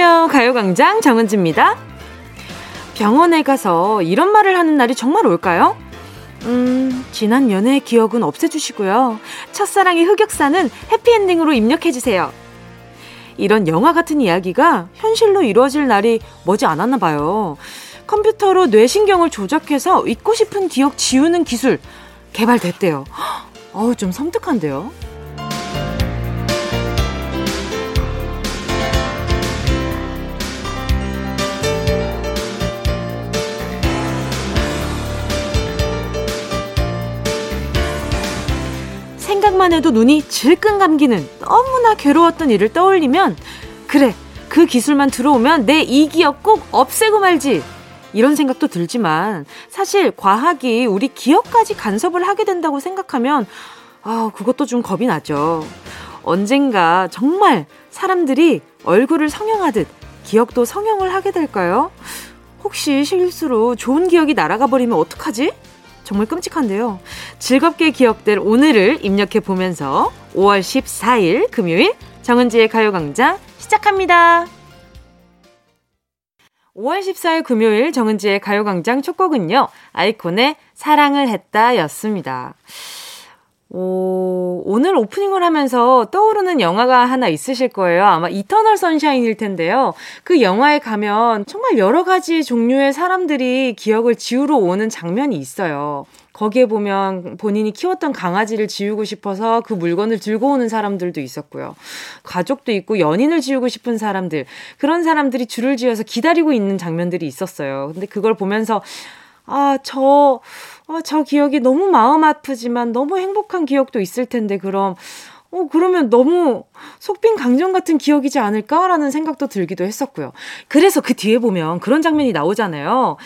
안녕하세요. 가요광장 정은지입니다. 병원에 가서 이런 말을 하는 날이 정말 올까요? 음, 지난 연애의 기억은 없애주시고요. 첫사랑의 흑역사는 해피엔딩으로 입력해주세요. 이런 영화 같은 이야기가 현실로 이루어질 날이 머지 않았나 봐요. 컴퓨터로 뇌신경을 조작해서 잊고 싶은 기억 지우는 기술 개발됐대요. 어우, 좀 섬뜩한데요? 생각만 해도 눈이 질끈 감기는 너무나 괴로웠던 일을 떠올리면 그래 그 기술만 들어오면 내 이 기억 꼭 없애고 말지 이런 생각도 들지만 사실 과학이 우리 기억까지 간섭을 하게 된다고 생각하면 아 그것도 좀 겁이 나죠 언젠가 정말 사람들이 얼굴을 성형하듯 기억도 성형을 하게 될까요? 혹시 실수로 좋은 기억이 날아가 버리면 어떡하지? 정말 끔찍한데요. 즐겁게 기억될 오늘을 입력해 보면서 5월 14일 금요일 정은지의 가요광장 시작합니다. 5월 14일 금요일 정은지의 가요광장 첫 곡은요. 아이콘의 사랑을 했다 였습니다. 오, 오늘 오프닝을 하면서 떠오르는 영화가 하나 있으실 거예요. 아마 이터널 선샤인일 텐데요. 그 영화에 가면 정말 여러 가지 종류의 사람들이 기억을 지우러 오는 장면이 있어요. 거기에 보면 본인이 키웠던 강아지를 지우고 싶어서 그 물건을 들고 오는 사람들도 있었고요. 가족도 있고 연인을 지우고 싶은 사람들, 그런 사람들이 줄을 지어서 기다리고 있는 장면들이 있었어요. 근데 그걸 보면서 아, 저, 아, 저 기억이 너무 마음 아프지만 너무 행복한 기억도 있을 텐데, 그럼, 어, 그러면 너무 속빈 강정 같은 기억이지 않을까라는 생각도 들기도 했었고요. 그래서 그 뒤에 보면 그런 장면이 나오잖아요.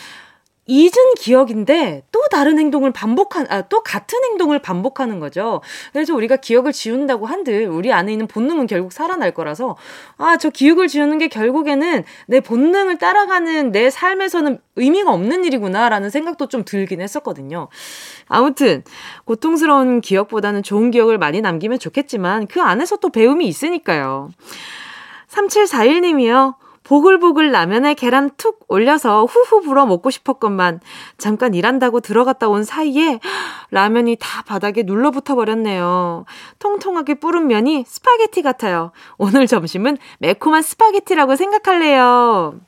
잊은 기억인데 또 다른 행동을 반복한, 아, 또 같은 행동을 반복하는 거죠. 그래서 우리가 기억을 지운다고 한들 우리 안에 있는 본능은 결국 살아날 거라서, 아, 저 기억을 지우는 게 결국에는 내 본능을 따라가는 내 삶에서는 의미가 없는 일이구나라는 생각도 좀 들긴 했었거든요. 아무튼, 고통스러운 기억보다는 좋은 기억을 많이 남기면 좋겠지만 그 안에서 또 배움이 있으니까요. 3741님이요. 보글보글 라면에 계란 툭 올려서 후후 불어 먹고 싶었건만 잠깐 일한다고 들어갔다 온 사이에 라면이 다 바닥에 눌러붙어 버렸네요. 통통하게 불은 면이 스파게티 같아요. 오늘 점심은 매콤한 스파게티라고 생각할래요.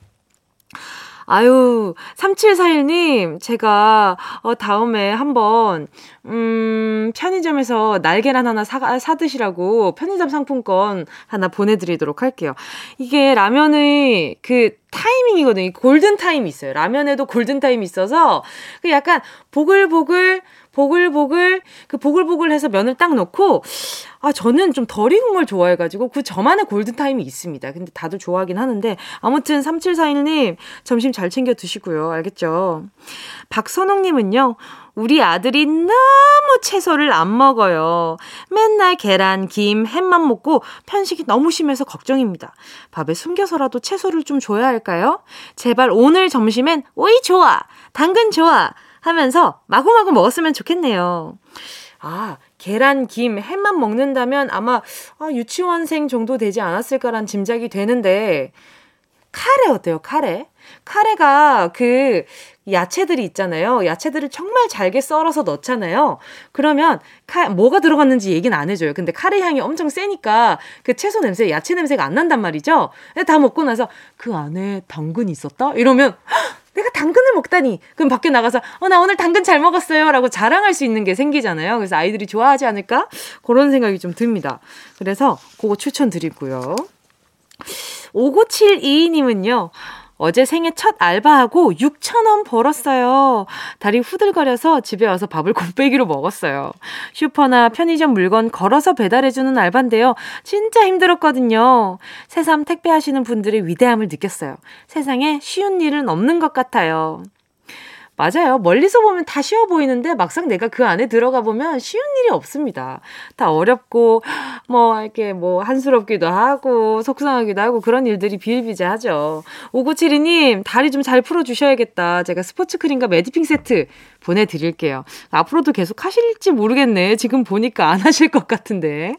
아유, 3741님, 제가, 어, 다음에 한번, 음, 편의점에서 날계란 하나 사, 사드시라고 편의점 상품권 하나 보내드리도록 할게요. 이게 라면의 그 타이밍이거든요. 골든 타임이 있어요. 라면에도 골든 타임이 있어서, 그 약간 보글보글, 보글보글 그 보글보글해서 면을 딱 넣고 아 저는 좀 덜 익은 걸 좋아해가지고 그 저만의 골든 타임이 있습니다. 근데 다들 좋아하긴 하는데 아무튼 3741님 점심 잘 챙겨 드시고요. 알겠죠? 박선홍님은요. 우리 아들이 너무 채소를 안 먹어요. 맨날 계란, 김, 햄만 먹고 편식이 너무 심해서 걱정입니다. 밥에 숨겨서라도 채소를 좀 줘야 할까요? 제발 오늘 점심엔 오이 좋아, 당근 좋아, 하면서 마구마구 먹었으면 좋겠네요. 아, 계란, 김, 햄만 먹는다면 아마 아, 유치원생 정도 되지 않았을까란 짐작이 되는데 카레 어때요? 카레? 카레가 그 야채들이 있잖아요. 야채들을 정말 잘게 썰어서 넣잖아요. 그러면 카, 뭐가 들어갔는지 얘기는 안 해줘요. 근데 카레 향이 엄청 세니까 그 채소 냄새, 야채 냄새가 안 난단 말이죠. 다 먹고 나서 그 안에 당근이 있었다? 이러면 내가 당근을 먹다니. 그럼 밖에 나가서, 어, 나 오늘 당근 잘 먹었어요. 라고 자랑할 수 있는 게 생기잖아요. 그래서 아이들이 좋아하지 않을까? 그런 생각이 좀 듭니다. 그래서 그거 추천드리고요. 5972님은요, 어제 생애 첫 알바하고 6,000원 벌었어요. 다리 후들거려서 집에 와서 밥을 곱빼기로 먹었어요. 슈퍼나 편의점 물건 걸어서 배달해주는 알바인데요. 진짜 힘들었거든요. 새삼 택배하시는 분들의 위대함을 느꼈어요. 세상에 쉬운 일은 없는 것 같아요. 맞아요. 멀리서 보면 다 쉬워 보이는데 막상 내가 그 안에 들어가 보면 쉬운 일이 없습니다. 다 어렵고 뭐 이렇게 뭐 한스럽기도 하고 속상하기도 하고 그런 일들이 비일비재하죠. 5972님 다리 좀 잘 풀어주셔야겠다. 제가 스포츠 크림과 매디핑 세트 보내드릴게요. 앞으로도 계속 하실지 모르겠네. 지금 보니까 안 하실 것 같은데.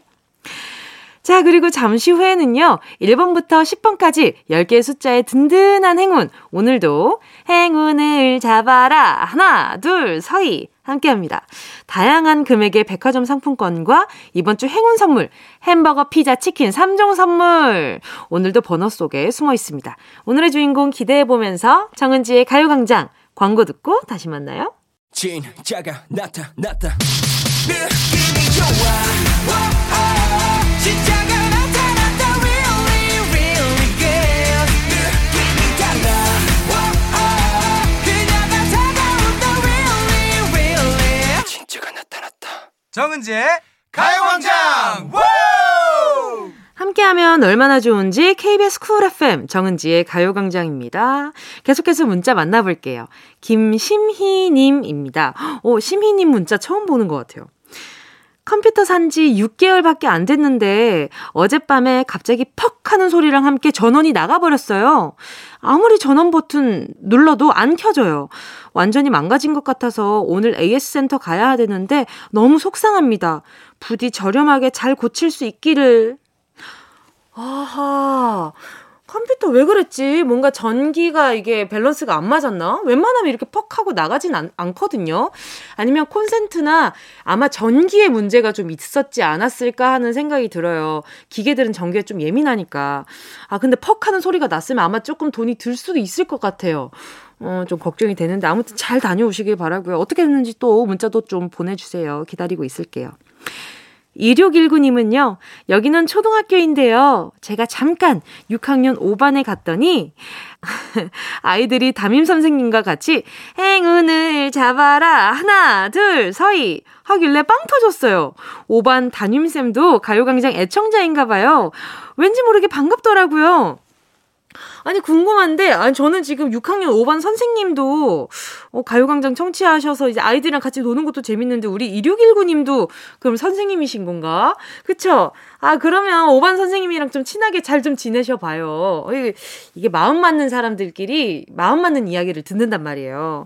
자, 그리고 잠시 후에는요, 1번부터 10번까지 10개의 숫자의 든든한 행운. 오늘도 행운을 잡아라. 하나, 둘, 서희. 함께 합니다. 다양한 금액의 백화점 상품권과 이번 주 행운 선물, 햄버거, 피자, 치킨 3종 선물. 오늘도 번호 속에 숨어 있습니다. 오늘의 주인공 기대해 보면서 정은지의 가요광장 광고 듣고 다시 만나요. 진짜가 나타났다. 느낌이 좋아. 정은지의 가요광장! 함께하면 얼마나 좋은지 KBS 쿨 FM 정은지의 가요광장입니다. 계속해서 문자 만나볼게요. 김심희님입니다. 오, 심희님 문자 처음 보는 것 같아요. 컴퓨터 산 지 6개월밖에 안 됐는데 어젯밤에 갑자기 퍽 하는 소리랑 함께 전원이 나가버렸어요. 아무리 전원 버튼 눌러도 안 켜져요. 완전히 망가진 것 같아서 오늘 AS 센터 가야 되는데 너무 속상합니다. 부디 저렴하게 잘 고칠 수 있기를. 아하. 컴퓨터 왜 그랬지? 뭔가 전기가 이게 밸런스가 안 맞았나? 웬만하면 이렇게 퍽 하고 나가진 않, 않거든요. 아니면 콘센트나 아마 전기에 문제가 좀 있었지 않았을까 하는 생각이 들어요. 기계들은 전기에 좀 예민하니까. 아, 근데 퍽 하는 소리가 났으면 아마 조금 돈이 들 수도 있을 것 같아요. 어, 좀 걱정이 되는데 아무튼 잘 다녀오시길 바라고요. 어떻게 됐는지 또 문자도 좀 보내주세요. 기다리고 있을게요. 2619님은요, 여기는 초등학교인데요. 제가 잠깐 6학년 5반에 갔더니, 아이들이 담임 선생님과 같이 행운을 잡아라. 하나, 둘, 서희. 하길래 빵 터졌어요. 5반 담임쌤도 가요광장 애청자인가 봐요. 왠지 모르게 반갑더라고요. 아니 궁금한데 아니 저는 지금 6학년 5반 선생님도 어, 가요광장 청취하셔서 이제 아이들이랑 같이 노는 것도 재밌는데 우리 2619님도 그럼 선생님이신 건가? 그쵸? 아 그러면 5반 선생님이랑 좀 친하게 잘 좀 지내셔 봐요. 이게, 이게 마음 맞는 사람들끼리 마음 맞는 이야기를 듣는단 말이에요.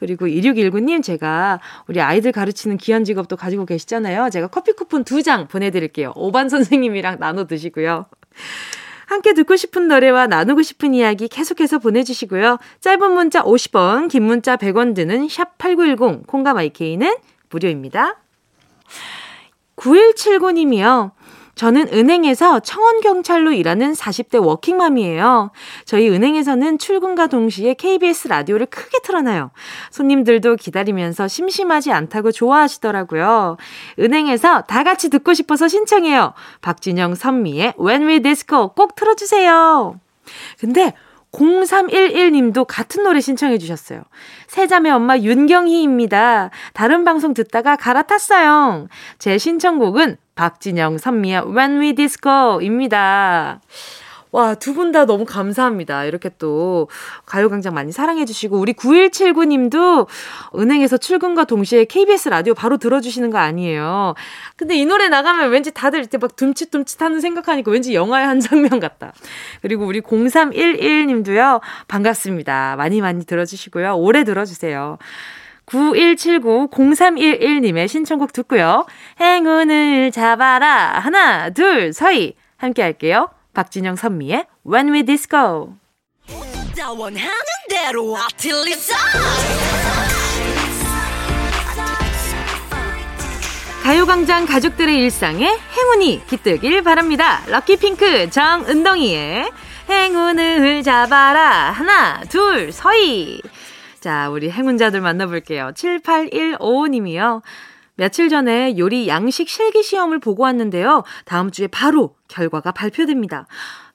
그리고 2619님 제가 우리 아이들 가르치는 귀한 직업도 가지고 계시잖아요. 제가 커피 쿠폰 두 장 보내드릴게요. 5반 선생님이랑 나눠 드시고요. 함께 듣고 싶은 노래와 나누고 싶은 이야기 계속해서 보내주시고요. 짧은 문자 50원, 긴 문자 100원 드는 샵8910, 콩과 마이케이는 무료입니다. 9179님이요. 저는 은행에서 청원경찰로 일하는 40대 워킹맘이에요. 저희 은행에서는 출근과 동시에 KBS 라디오를 크게 틀어놔요. 손님들도 기다리면서 심심하지 않다고 좋아하시더라고요. 은행에서 다 같이 듣고 싶어서 신청해요. 박진영 선미의 When We Disco 꼭 틀어주세요. 근데 0311님도 같은 노래 신청해 주셨어요. 세자매 엄마 윤경희입니다. 다른 방송 듣다가 갈아탔어요. 제 신청곡은 박진영, 선미의 When We Disco입니다. 와, 두 분 다 너무 감사합니다. 이렇게 또 가요광장 많이 사랑해주시고, 우리 9179님도 은행에서 출근과 동시에 KBS 라디오 바로 들어주시는 거 아니에요. 근데 이 노래 나가면 왠지 다들 이렇게 막 둠칫둠칫 하는 생각하니까 왠지 영화의 한 장면 같다. 그리고 우리 0311님도요, 반갑습니다. 많이 많이 들어주시고요. 오래 들어주세요. 9179-0311님의 신청곡 듣고요. 행운을 잡아라. 하나, 둘, 서희. 함께 할게요. 박진영 선미의 When We Disco. 가요광장 가족들의 일상에 행운이 깃들길 바랍니다. 럭키핑크 정은동이의 행운을 잡아라. 하나, 둘, 서희. 자, 우리 행운자들 만나볼게요. 78155님이요. 며칠 전에 요리 양식 실기 시험을 보고 왔는데요. 다음 주에 바로 결과가 발표됩니다.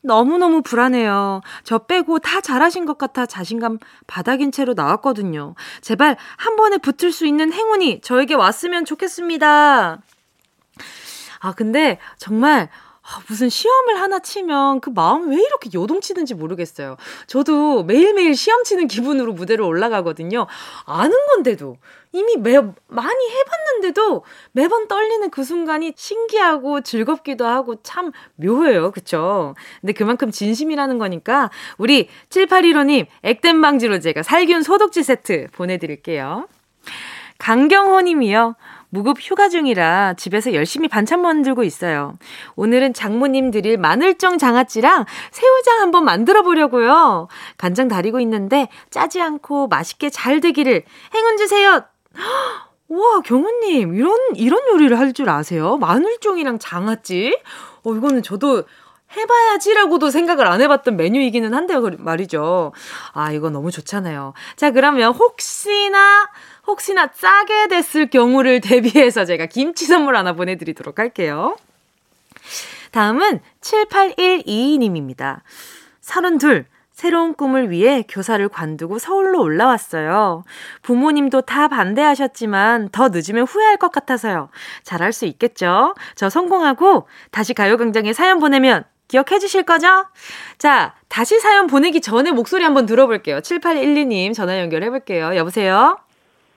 너무너무 불안해요. 저 빼고 다 잘하신 것 같아 자신감 바닥인 채로 나왔거든요. 제발 한 번에 붙을 수 있는 행운이 저에게 왔으면 좋겠습니다. 아, 근데 정말 아, 무슨 시험을 하나 치면 그 마음 왜 이렇게 요동치는지 모르겠어요. 저도 매일매일 시험 치는 기분으로 무대를 올라가거든요. 아는 건데도 이미 매, 많이 해봤는데도 매번 떨리는 그 순간이 신기하고 즐겁기도 하고 참 묘해요. 그쵸? 근데 그만큼 진심이라는 거니까 우리 7815님 액땜 방지로 제가 살균 소독제 세트 보내드릴게요. 강경호 님이요. 무급 휴가 중이라 집에서 열심히 반찬 만들고 있어요. 오늘은 장모님 드릴 마늘정 장아찌랑 새우장 한번 만들어 보려고요. 간장 다리고 있는데 짜지 않고 맛있게 잘 되기를 행운 주세요. 와, 경우님, 이런, 이런 요리를 할 줄 아세요? 마늘종이랑 장아찌? 어, 이거는 저도 해봐야지라고도 생각을 안 해봤던 메뉴이기는 한데요, 말이죠. 아, 이거 너무 좋잖아요. 자, 그러면 혹시나, 혹시나 짜게 됐을 경우를 대비해서 제가 김치 선물 하나 보내드리도록 할게요. 다음은 78122님입니다. 32. 새로운 꿈을 위해 교사를 관두고 서울로 올라왔어요. 부모님도 다 반대하셨지만 더 늦으면 후회할 것 같아서요. 잘할 수 있겠죠? 저 성공하고 다시 가요광장에 사연 보내면 기억해 주실 거죠? 자, 다시 사연 보내기 전에 목소리 한번 들어볼게요. 7812님 전화 연결해 볼게요. 여보세요?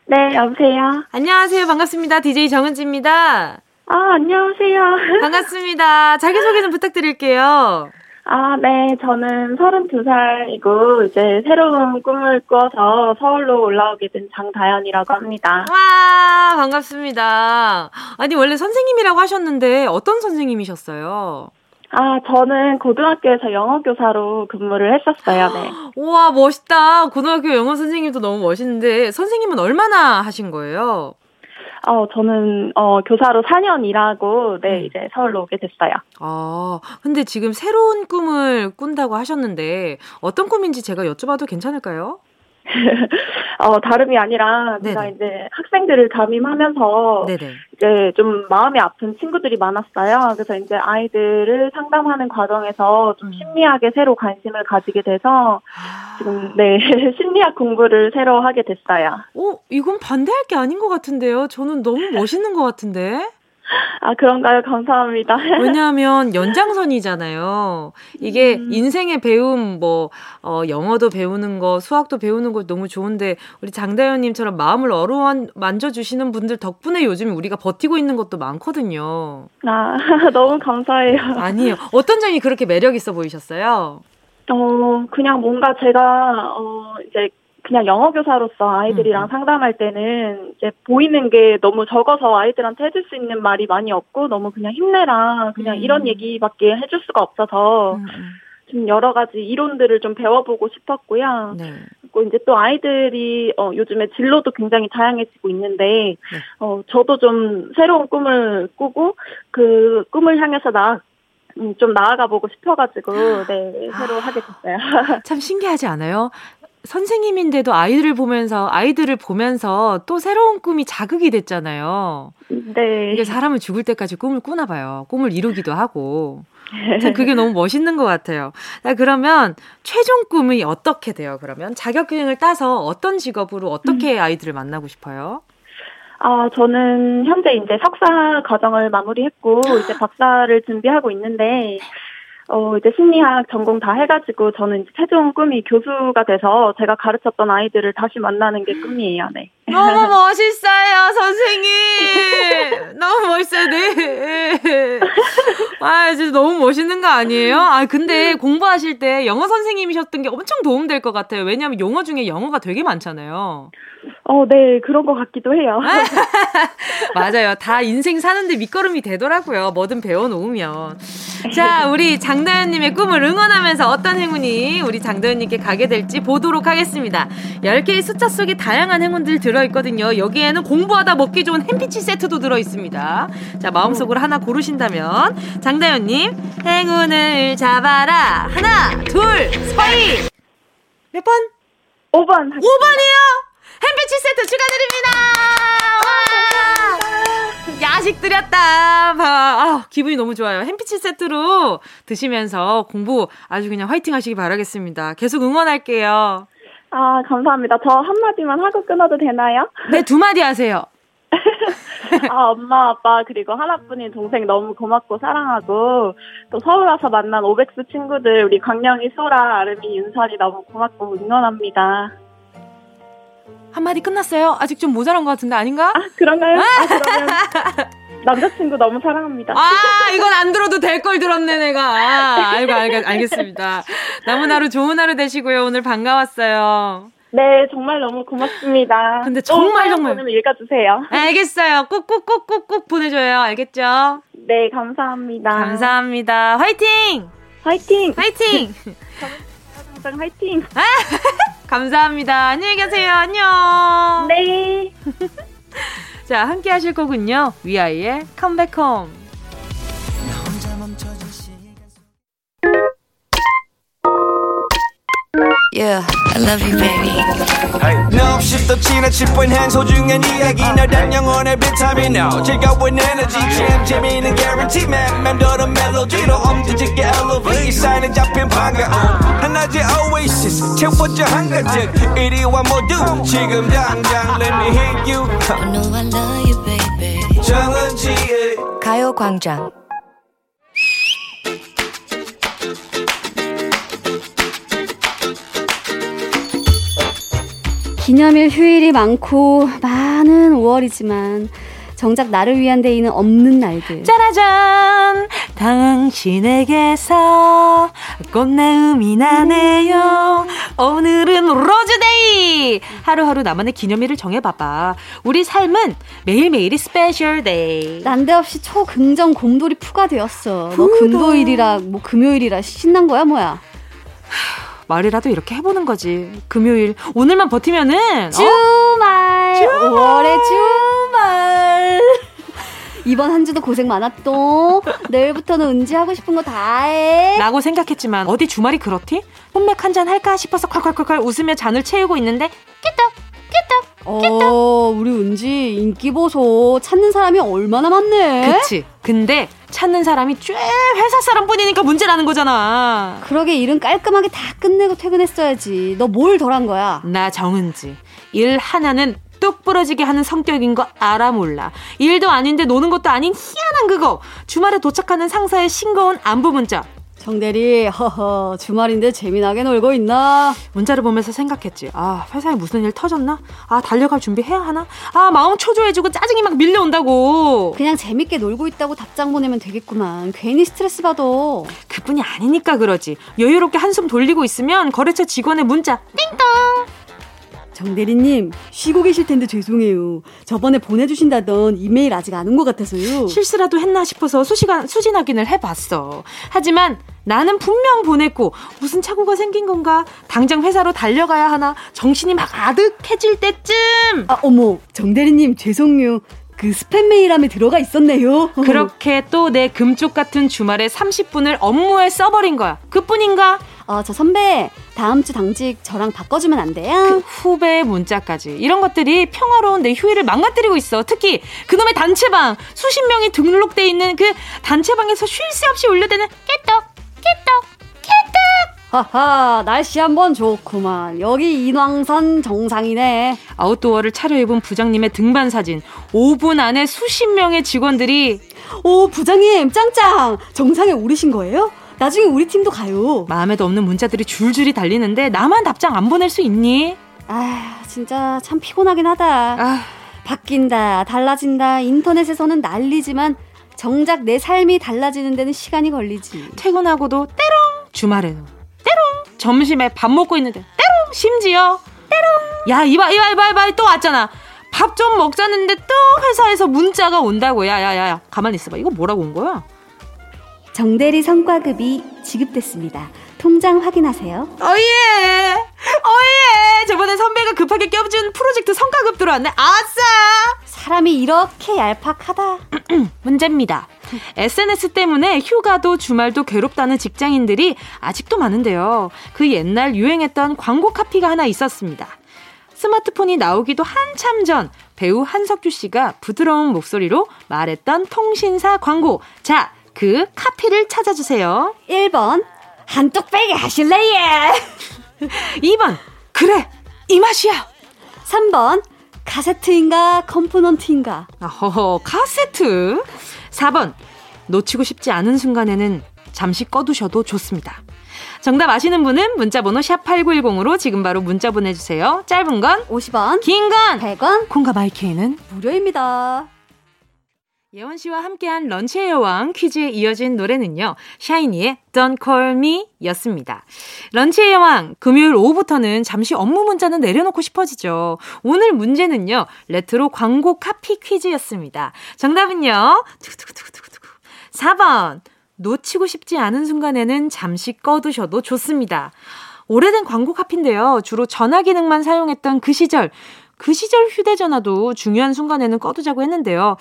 네, 여보세요? 안녕하세요. 반갑습니다. DJ 정은지입니다. 아, 안녕하세요. 반갑습니다. 자기소개 좀 부탁드릴게요. 아, 네. 저는 32살이고, 이제 새로운 꿈을 꾸어서 서울로 올라오게 된 장다연이라고 합니다. 와, 반갑습니다. 아니, 원래 선생님이라고 하셨는데, 어떤 선생님이셨어요? 아, 저는 고등학교에서 영어 교사로 근무를 했었어요, 네. 우와, 멋있다. 고등학교 영어 선생님도 너무 멋있는데, 선생님은 얼마나 하신 거예요? 어, 저는, 어, 교사로 4년 일하고, 네, 음. 이제 서울로 오게 됐어요. 아, 근데 지금 새로운 꿈을 꾼다고 하셨는데, 어떤 꿈인지 제가 여쭤봐도 괜찮을까요? 어, 다름이 아니라 제가 네네. 이제 학생들을 담임하면서 네네. 이제 좀 마음이 아픈 친구들이 많았어요. 그래서 이제 아이들을 상담하는 과정에서 좀 음. 심리학에 새로 관심을 가지게 돼서 아. 지금 네 심리학 공부를 새로 하게 됐어요. 어, 이건 반대할 게 아닌 것 같은데요. 저는 너무 멋있는 것 같은데. 아, 그런가요? 감사합니다. 왜냐하면 연장선이잖아요. 이게 음. 인생의 배움, 뭐, 어, 영어도 배우는 거, 수학도 배우는 거 너무 좋은데, 우리 장다현님처럼 마음을 어루만 만져주시는 분들 덕분에 요즘 우리가 버티고 있는 것도 많거든요. 아, 너무 감사해요. 아니요. 어떤 점이 그렇게 매력 있어 보이셨어요? 어, 그냥 뭔가 제가, 어, 이제 그냥 영어 교사로서 아이들이랑 음. 상담할 때는 이제 보이는 게 너무 적어서 아이들한테 해줄 수 있는 말이 많이 없고 너무 그냥 힘내라 그냥 음. 이런 얘기밖에 해줄 수가 없어서 음. 음. 좀 여러 가지 이론들을 좀 배워보고 싶었고요. 네. 그리고 이제 또 아이들이 어 요즘에 진로도 굉장히 다양해지고 있는데 네. 어 저도 좀 새로운 꿈을 꾸고 그 꿈을 향해서 나 음, 좀 나아가 보고 싶어가지고 네 새로 아, 하게 됐어요. 참 신기하지 않아요? 선생님인데도 아이들을 보면서 아이들을 보면서 또 새로운 꿈이 자극이 됐잖아요. 네. 이게 사람은 죽을 때까지 꿈을 꾸나 봐요. 꿈을 이루기도 하고. 참 그게 너무 멋있는 것 같아요. 자, 그러면 최종 꿈이 어떻게 돼요? 그러면 자격증을 따서 어떤 직업으로 어떻게 음. 아이들을 만나고 싶어요? 아, 저는 현재 이제 석사 과정을 마무리했고 이제 박사를 준비하고 있는데 어, 이제 심리학 전공 다 해가지고 저는 이제 최종 꿈이 교수가 돼서 제가 가르쳤던 아이들을 다시 만나는 게 꿈이에요, 네. 너무 멋있어요, 선생님! 너무 멋있어요, 네. 아, 진짜 너무 멋있는 거 아니에요? 아, 근데 공부하실 때 영어 선생님이셨던 게 엄청 도움될 것 같아요. 왜냐하면 영어 중에 영어가 되게 많잖아요. 어, 네, 그런 것 같기도 해요. 맞아요. 다 인생 사는데 밑거름이 되더라고요. 뭐든 배워놓으면. 자, 우리 장다현님의 꿈을 응원하면서 어떤 행운이 우리 장다현님께 가게 될지 보도록 하겠습니다. 10개의 숫자 속에 다양한 행운들 들 어있거든요. 여기에는 공부하다 먹기 좋은 햄피치 세트도 들어있습니다. 자, 마음속으로 하나 고르신다면, 장다현님, 행운을 잡아라. 하나, 둘, 서희! 몇 번? 5번. 5번이요? 햄피치 세트 축하드립니다. 야식 드렸다. 아, 기분이 너무 좋아요. 햄피치 세트로 드시면서 공부 아주 그냥 화이팅 하시기 바라겠습니다. 계속 응원할게요. 아, 감사합니다. 저 한마디만 하고 끊어도 되나요? 네, 두 마디 하세요. 아, 엄마, 아빠, 그리고 하나뿐인 동생 너무 고맙고 사랑하고, 또 서울 와서 만난 오백스 친구들, 우리 광영이, 소라, 아름이, 윤선이 너무 고맙고 응원합니다. 한마디 끝났어요? 아직 좀 모자란 것 같은데 아닌가? 아, 그런가요? 아, 그러면 남자친구 너무 사랑합니다. 아, 이건 안 들어도 될 걸 들었네, 내가. 아, 알고, 알겠, 알겠습니다. 남은 하루 좋은 하루 되시고요. 오늘 반가웠어요. 네, 정말 너무 고맙습니다. 근데 정말 정말 읽어주세요. 알겠어요. 꼭 꼭 꼭 꼭꼭 보내줘요. 알겠죠? 네, 감사합니다. 감사합니다. 화이팅! 화이팅! 화이팅! 항상 화이팅! 감사합니다. 안녕히 계세요. 안녕. 네. 자, 함께 하실 곡은요. 위아이의 컴백홈. Yeah, I love you, baby. 너 없이 또 지나칠 뻔한 소중한 이야기 너란 영혼의 비타민 O 즐거운 에너지 참 재미있는 guarantee man 맴도는 멜로디로 엄지짓게 elevate 사인에 잡힌 반가움 하나의 oasis 채워져 한가득 이리와 모두 지금 당장 let me hit you I know I love you, baby. 정은지의 가요광장. 기념일 휴일이 많고 많은 5월이지만 정작 나를 위한 데이는 없는 날들. 짜라잔! 당신에게서 꽃내음이 나네요. 오늘은 로즈데이! 하루하루 나만의 기념일을 정해봐봐. 우리 삶은 매일매일이 special day. 난데없이 초긍정 곰돌이 푸가 되었어. 너 금도일이라 뭐 금요일이라 신난 거야 뭐야? 말이라도 이렇게 해보는 거지. 금요일. 오늘만 버티면은. 어? 주말, 주말. 5월의 주말. 이번 한 주도 고생 많았또. 내일부터는 은지 하고 싶은 거 다 해. 라고 생각했지만 어디 주말이 그렇디? 홈맥 한 잔 할까 싶어서 콸콸콸콸 웃으며 잔을 채우고 있는데 어, 우리 은지 인기 보소. 찾는 사람이 얼마나 많네. 그치 근데 찾는 사람이 쬐 회사 사람뿐이니까 문제라는 거잖아. 그러게 일은 깔끔하게 다 끝내고 퇴근했어야지. 너 뭘 덜한 거야? 나 정은지. 일 하나는 뚝 부러지게 하는 성격인 거 알아 몰라. 일도 아닌데 노는 것도 아닌 희한한 그거. 주말에 도착하는 상사의 싱거운 안부 문자 정대리, 허허, 주말인데 재미나게 놀고 있나? 문자를 보면서 생각했지 아 회사에 무슨 일 터졌나 아 달려갈 준비해야 하나 아 마음 초조해지고 짜증이 막 밀려온다고 그냥 재밌게 놀고 있다고 답장 보내면 되겠구만. 괜히 스트레스 받아. 그뿐이 아니니까 그러지. 여유롭게 한숨 돌리고 있으면 거래처 직원의 문자 정대리님, 쉬고 계실 텐데 죄송해요. 저번에 보내주신다던 이메일 아직 안 온 것 같아서요. 실수라도 했나 싶어서 수시간 수진 확인을 해봤어. 하지만 나는 분명 보냈고 무슨 착오가 생긴 건가? 당장 회사로 달려가야 하나? 정신이 막 아득해질 때쯤 아, 어머, 정대리님 죄송해요. 그 스팸 메일함에 들어가 있었네요. 그렇게 또 내 금쪽 같은 주말에 30분을 업무에 써버린 거야. 그뿐인가? 어, 저 선배, 다음 주 당직 저랑 바꿔주면 안그 돼요? 후배의 문자까지 이런 것들이 평화로운 내 휴일을 망가뜨리고 있어. 특히 그놈의 단체방 수십 명이 등록돼 있는 그 단체방에서 쉴 새 없이 울려대는 깨떡 깨떡 하하, 날씨 한번 좋구만. 여기 인왕산 정상이네. 아웃도어를 차려입은 부장님의 등반 사진 5분 안에 수십 명의 직원들이 오, 부장님, 짱짱! 정상에 오르신 거예요? 나중에 우리 팀도 가요. 마음에도 없는 문자들이 줄줄이 달리는데 나만 답장 안 보낼 수 있니? 아, 진짜 참 피곤하긴 하다. 아, 바뀐다, 달라진다, 인터넷에서는 난리지만 정작 내 삶이 달라지는 데는 시간이 걸리지. 퇴근하고도 때롱! 주말에는 때롱! 점심에 밥 먹고 있는데 때롱! 심지어 때롱! 야 이봐 이봐 이봐 이봐 또 왔잖아. 밥 좀 먹자는데 또 회사에서 문자가 온다고. 야야야 가만히 있어봐. 이거 뭐라고 온 거야 정대리 성과급이 지급됐습니다. 통장 확인하세요. 어예 어예 저번에 선배가 급하게 껴준 프로젝트 성과급 들어왔네 아싸 사람이 이렇게 얄팍하다. 문제입니다. SNS 때문에 휴가도 주말도 괴롭다는 직장인들이 아직도 많은데요. 그 옛날 유행했던 광고 카피가 하나 있었습니다. 스마트폰이 나오기도 한참 전 배우 한석규 씨가 부드러운 목소리로 말했던 통신사 광고. 자, 그 카피를 찾아주세요. 1번, 한뚝배기 하실래, 예? 2번, 그래, 이 맛이야. 3번, 카세트인가, 컴포넌트인가? 허허, 카세트. 4번, 놓치고 싶지 않은 순간에는 잠시 꺼두셔도 좋습니다. 정답 아시는 분은 문자번호 샵8910으로 지금 바로 문자 보내주세요. 짧은 건, 50원, 긴 건, 100원, 콩과 마이케이는 무료입니다. 예원 씨와 함께한 런치의 여왕 퀴즈에 이어진 노래는요. 샤이니의 Don't Call Me 였습니다. 런치의 여왕, 금요일 오후부터는 잠시 업무 문자는 내려놓고 싶어지죠. 오늘 문제는요. 레트로 광고 카피 퀴즈였습니다. 정답은요. 두구두구두구두구 4번. 놓치고 싶지 않은 순간에는 잠시 꺼두셔도 좋습니다. 오래된 광고 카피인데요. 주로 전화 기능만 사용했던 그 시절 그 시절 휴대전화도 중요한 순간에는 꺼두자고 했는데요.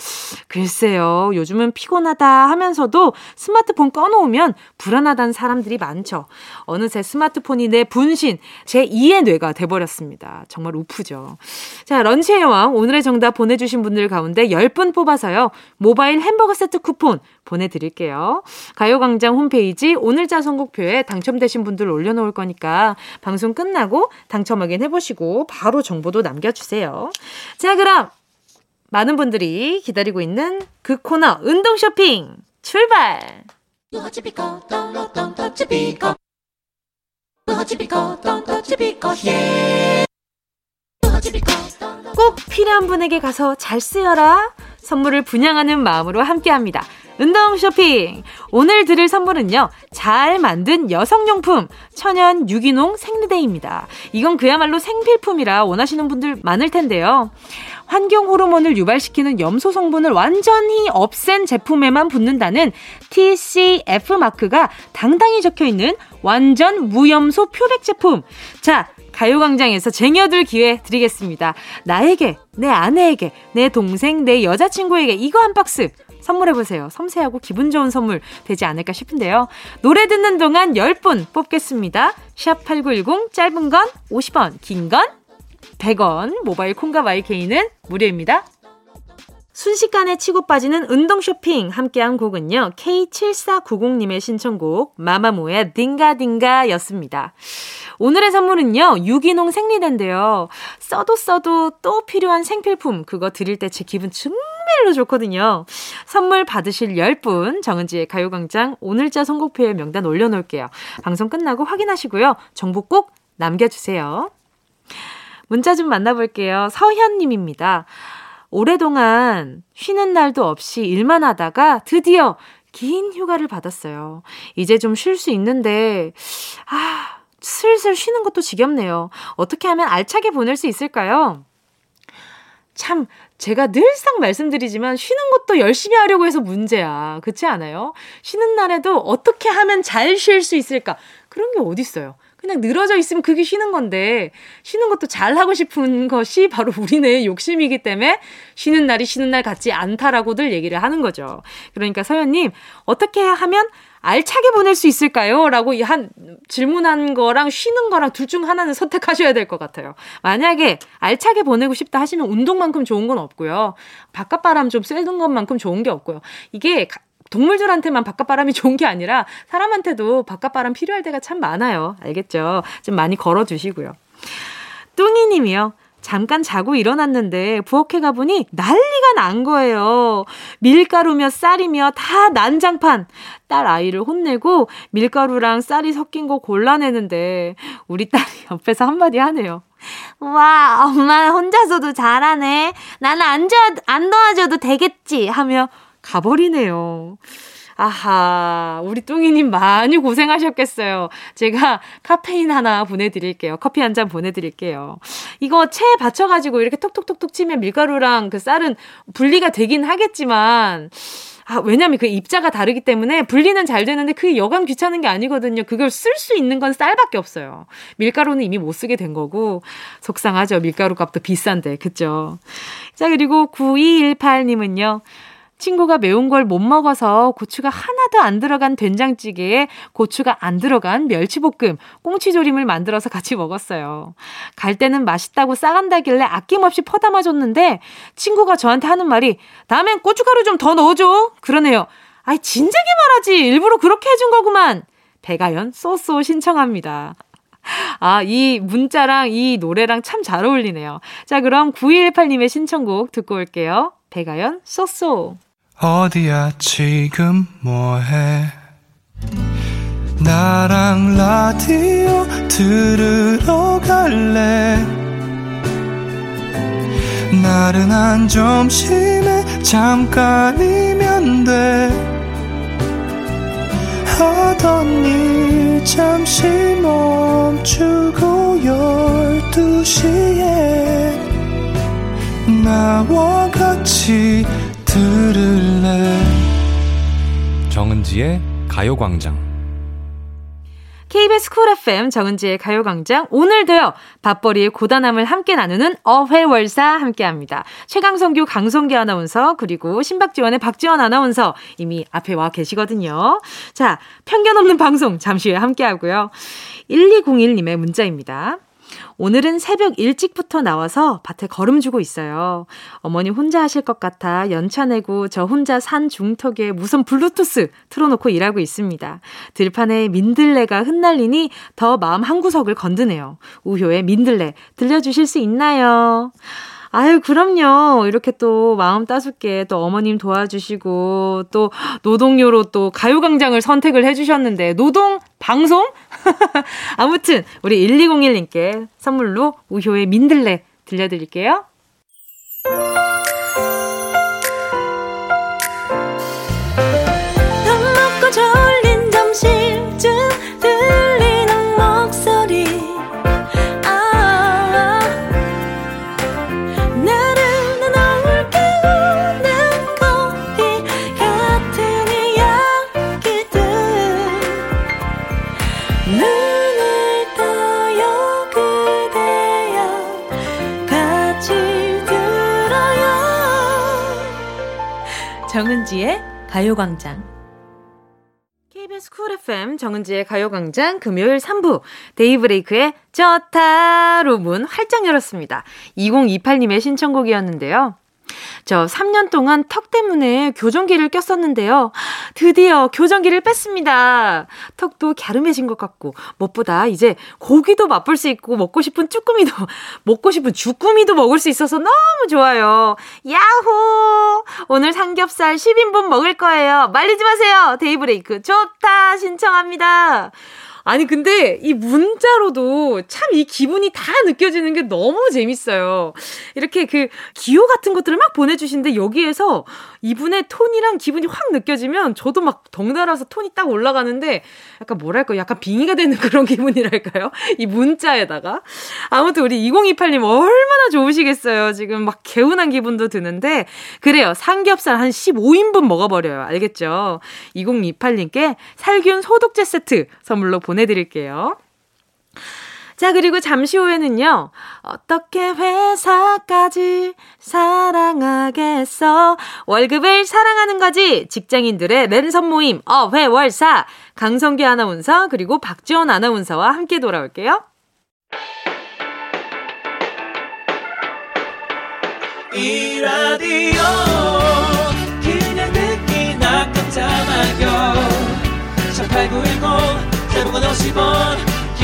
글쎄요, 요즘은 피곤하다 하면서도 스마트폰 꺼놓으면 불안하다는 사람들이 많죠. 어느새 스마트폰이 내 분신, 제 2의 뇌가 돼버렸습니다. 정말 우프죠. 자, 런치의 여왕, 오늘의 정답 보내주신 분들 가운데 10분 뽑아서요. 모바일 햄버거 세트 쿠폰 보내드릴게요. 가요광장 홈페이지 오늘자 선곡표에 당첨되신 분들 올려놓을 거니까 방송 끝나고 당첨 확인해보시고 바로 정보도 남겨주세요. 자, 그럼 많은 분들이 기다리고 있는 그 코너 운동 쇼핑 출발! 꼭 필요한 분에게 가서 잘 쓰여라. 선물을 분양하는 마음으로 함께 합니다. 운동 쇼핑. 오늘 드릴 선물은요, 잘 만든 여성용품, 천연 유기농 생리대입니다. 이건 그야말로 생필품이라 원하시는 분들 많을 텐데요. 환경 호르몬을 유발시키는 염소 성분을 완전히 없앤 제품에만 붙는다는 TCF 마크가 당당히 적혀 있는 완전 무염소 표백 제품. 자, 가요광장에서 쟁여둘 기회 드리겠습니다. 나에게, 내 아내에게, 내 동생, 내 여자친구에게 이거 한 박스 선물해보세요. 섬세하고 기분 좋은 선물 되지 않을까 싶은데요. 노래 듣는 동안 10분 뽑겠습니다. 샵8910 짧은 건 50원, 긴 건 100원, 모바일 콩과 마이케이는 무료입니다. 순식간에 치고 빠지는 운동 쇼핑 함께한 곡은요. K7490님의 신청곡 마마무의 딩가딩가 였습니다. 오늘의 선물은요. 유기농 생리대인데요. 써도 써도 또 필요한 생필품 그거 드릴 때 제 기분 정말로 좋거든요. 선물 받으실 10분 정은지의 가요광장 오늘자 선곡표에 명단 올려놓을게요. 방송 끝나고 확인하시고요. 정보 꼭 남겨주세요. 문자 좀 만나볼게요. 서현님입니다. 오래동안 쉬는 날도 없이 일만 하다가 드디어 긴 휴가를 받았어요. 이제 좀 쉴 수 있는데, 아, 슬슬 쉬는 것도 지겹네요. 어떻게 하면 알차게 보낼 수 있을까요? 참, 제가 늘상 말씀드리지만 쉬는 것도 열심히 하려고 해서 문제야. 그렇지 않아요? 쉬는 날에도 어떻게 하면 잘 쉴 수 있을까? 그런 게 어딨어요. 그냥 늘어져 있으면 그게 쉬는 건데 쉬는 것도 잘 하고 싶은 것이 바로 우리네 욕심이기 때문에 쉬는 날이 쉬는 날 같지 않다라고들 얘기를 하는 거죠. 그러니까 서현님 어떻게 하면 알차게 보낼 수 있을까요? 라고 한 질문한 거랑 쉬는 거랑 둘 중 하나는 선택하셔야 될 것 같아요. 만약에 알차게 보내고 싶다 하시면 운동만큼 좋은 건 없고요. 바깥바람 좀 쐬는 것만큼 좋은 게 없고요. 이게 동물들한테만 바깥바람이 좋은 게 아니라 사람한테도 바깥바람 필요할 때가 참 많아요. 알겠죠? 좀 많이 걸어주시고요. 뚱이 님이요. 잠깐 자고 일어났는데 부엌에 가보니 난리가 난 거예요. 밀가루며 쌀이며 다 난장판. 딸 아이를 혼내고 밀가루랑 쌀이 섞인 거 골라내는데 우리 딸이 옆에서 한마디 하네요. 와, 엄마 혼자서도 잘하네. 나는 안, 저, 안 도와줘도 되겠지. 하며 가버리네요. 아하, 우리 뚱이님 많이 고생하셨겠어요. 제가 카페인 하나 보내드릴게요. 커피 한 잔 보내드릴게요. 이거 체에 받쳐가지고 이렇게 톡톡톡톡 치면 밀가루랑 그 쌀은 분리가 되긴 하겠지만, 아, 왜냐면 그 입자가 다르기 때문에 분리는 잘 되는데 그게 여간 귀찮은 게 아니거든요. 그걸 쓸 수 있는 건 쌀밖에 없어요. 밀가루는 이미 못 쓰게 된 거고, 속상하죠. 밀가루 값도 비싼데, 그죠? 자, 그리고 9218님은요. 친구가 매운 걸 못 먹어서 고추가 하나도 안 들어간 된장찌개에 고추가 안 들어간 멸치볶음, 꽁치조림을 만들어서 같이 먹었어요. 갈 때는 맛있다고 싸간다길래 아낌없이 퍼담아 줬는데 친구가 저한테 하는 말이 다음엔 고춧가루 좀 더 넣어줘. 그러네요. 아이, 진작에 말하지. 일부러 그렇게 해준 거구만. 배가연 쏘쏘 신청합니다. 아, 이 문자랑 이 노래랑 참 잘 어울리네요. 자, 그럼 9118님의 신청곡 듣고 올게요. 배가연 쏘쏘. 어디야 지금 뭐해? 나랑 라디오 들으러 갈래? 나른한 점심에 잠깐이면 돼. 하던 일 잠시 멈추고 열두 시에 나와 같이 들을래 정은지의 가요광장 KBS 쿨 FM 정은지의 가요광장 오늘도요 밥벌이의 고단함을 함께 나누는 어회월사 함께합니다. 최강성규 강성기 아나운서 그리고 신박지원의 박지원 아나운서 이미 앞에 와 계시거든요. 자 편견 없는 방송 잠시 후에 함께하고요. 1201님의 문자입니다. 오늘은 새벽 일찍부터 나와서 밭에 걸음 주고 있어요. 어머니 혼자 하실 것 같아 연차 내고 저 혼자 산 중턱에 무선 블루투스 틀어놓고 일하고 있습니다. 들판에 민들레가 흩날리니 더 마음 한구석을 건드네요. 우효의 민들레 들려주실 수 있나요? 아유, 그럼요. 이렇게 또 마음 따숩게 또 어머님 도와주시고 또 노동요로 또 가요광장을 선택을 해주셨는데 노동 방송? 아무튼 우리 1201님께 선물로 우효의 민들레 들려드릴게요. 가요광장 KBS 쿨 FM 정은지의 가요광장 금요일 3부 데이브레이크의 좋다로 문 활짝 열었습니다. 2028님의 신청곡이었는데요. 저 3년 동안 턱 때문에 교정기를 꼈었는데요. 드디어 교정기를 뺐습니다. 턱도 갸름해진 것 같고 무엇보다 이제 고기도 맛볼 수 있고 먹고 싶은 쭈꾸미도 먹고 싶은 주꾸미도 먹을 수 있어서 너무 좋아요. 야호! 오늘 삼겹살 10인분 먹을 거예요. 말리지 마세요. 데이브레이크 좋다 신청합니다. 아니 근데 이 문자로도 참 이 기분이 다 느껴지는 게 너무 재밌어요. 이렇게 그 기호 같은 것들을 막 보내주시는데 여기에서 이분의 톤이랑 기분이 확 느껴지면 저도 막 덩달아서 톤이 딱 올라가는데 약간 뭐랄까 약간 빙의가 되는 그런 기분이랄까요? 이 문자에다가 아무튼 우리 2028님 얼마나 좋으시겠어요. 지금 막 개운한 기분도 드는데 그래요. 삼겹살 한 15인분 먹어버려요. 알겠죠? 2028님께 살균 소독제 세트 선물로 보내드릴게요. 자, 그리고 잠시 후에는요, 어떻게 회사까지 사랑하겠어? 월급을 사랑하는 거지! 직장인들의 랜선 모임, 어 회 월 사! 강성기 아나운서, 그리고 박지원 아나운서와 함께 돌아올게요. 이 라디오 그냥 듣기나 깜짝마요 18910 대목원 50원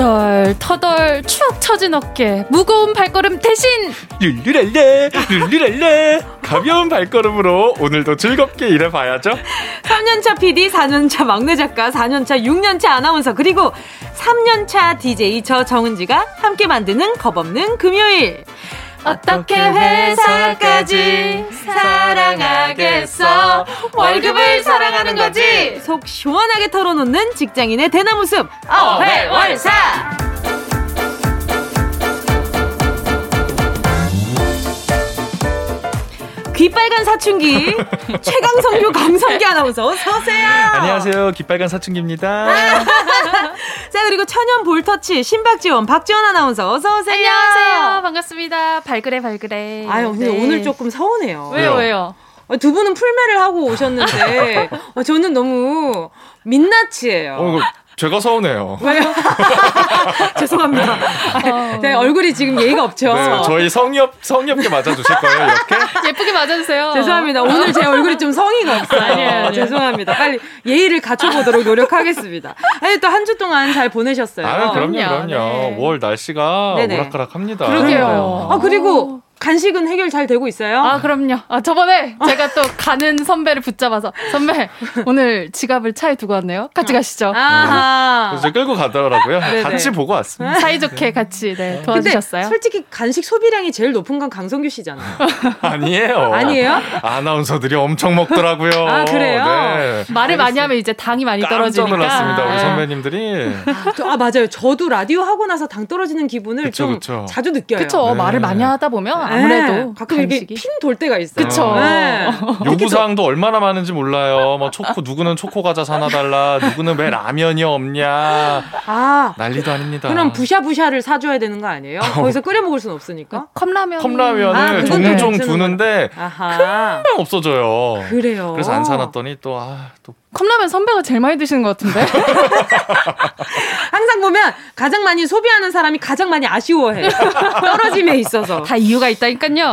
터덜 터덜 축 처진 어깨. 무거운 발걸음 대신! 룰루랄레 룰루랄레. 가벼운 발걸음으로 오늘도 즐겁게 일해봐야죠. 3년차 PD, 4년차 막내 작가, 4년차, 6년차 아나운서, 그리고 3년차 DJ 저 정은지가 함께 만드는 겁없는 금요일. 어떻게 회사까지 사랑하겠어? 월급을 사랑하는 거지? 속 시원하게 털어놓는 직장인의 대나무 숲, 어회월사! 귀빨간 사춘기 최강성규 강성기 아나운서 어서 오세요. 안녕하세요 깃발간 사춘기입니다 자 그리고 천연 볼터치 신박지원 박지원 아나운서 어서 오세요. 안녕하세요 반갑습니다 발그레 발그레 아유 근데 네. 오늘 조금 서운해요. 왜요 왜요 어, 두 분은 풀매를 하고 오셨는데 어, 저는 너무 민낯이에요. 어, 제가 서운해요 죄송합니다. 아, 네, 얼굴이 지금 예의가 없죠. 네, 저희 성의 없 성의 없게 맞아주실 거예요 이렇게? 예쁘게 맞아주세요. 죄송합니다. 오늘 제 얼굴이 좀 성의가 없어요. 아니에요, 아니에요. 죄송합니다. 빨리 예의를 갖춰보도록 노력하겠습니다. 아니, 또 한 주 동안 잘 보내셨어요. 아 그럼요 그럼요. 그럼요. 네. 5월 날씨가 네네. 오락가락 합니다. 그러게요. 아, 그리고 간식은 해결 잘 되고 있어요? 아, 그럼요. 아, 저번에 제가 또 가는 선배를 붙잡아서 선배 오늘 지갑을 차에 두고 왔네요. 같이 가시죠. 아하. 그래서 끌고 가더라고요. 네네. 같이 보고 왔습니다. 사이좋게 같이 네, 도와주셨어요. 솔직히 간식 소비량이 제일 높은 건 강성규 씨잖아요. 아니에요. 아니에요? 아나운서들이 엄청 먹더라고요. 아, 그래요? 네. 말을 많이 하면 이제 당이 많이 깜짝 떨어지니까. 놀랐습니다 우리 네. 선배님들이. 저- 아 맞아요. 저도 라디오 하고 나서 당 떨어지는 기분을 그쵸, 좀 그쵸. 자주 느껴요. 그쵸. 네. 말을 많이 하다 보면 네. 아무래도 가끔 이렇게 간식이. 핀돌 때가 있어요. 그쵸. 네. 요구 사항도 얼마나 많은지 몰라요. 뭐 초코 누구는 초코 과자 사나 달라, 누구는 왜 라면이 없냐. 아 난리도 아닙니다. 그럼 부샤부샤를 사줘야 되는 거 아니에요? 거기서 끓여 먹을 수는 없으니까. 컵라면. 컵라면을 아, 그건 종종 두는데 아하. 금방 없어져요. 그래요. 그래서 안 사놨더니 또 아, 또 컵라면 선배가 제일 많이 드시는 것 같은데. 항상 보면 가장 많이 소비하는 사람이 가장 많이 아쉬워해. 떨어짐에 있어서. 다 이유가 있다니까요.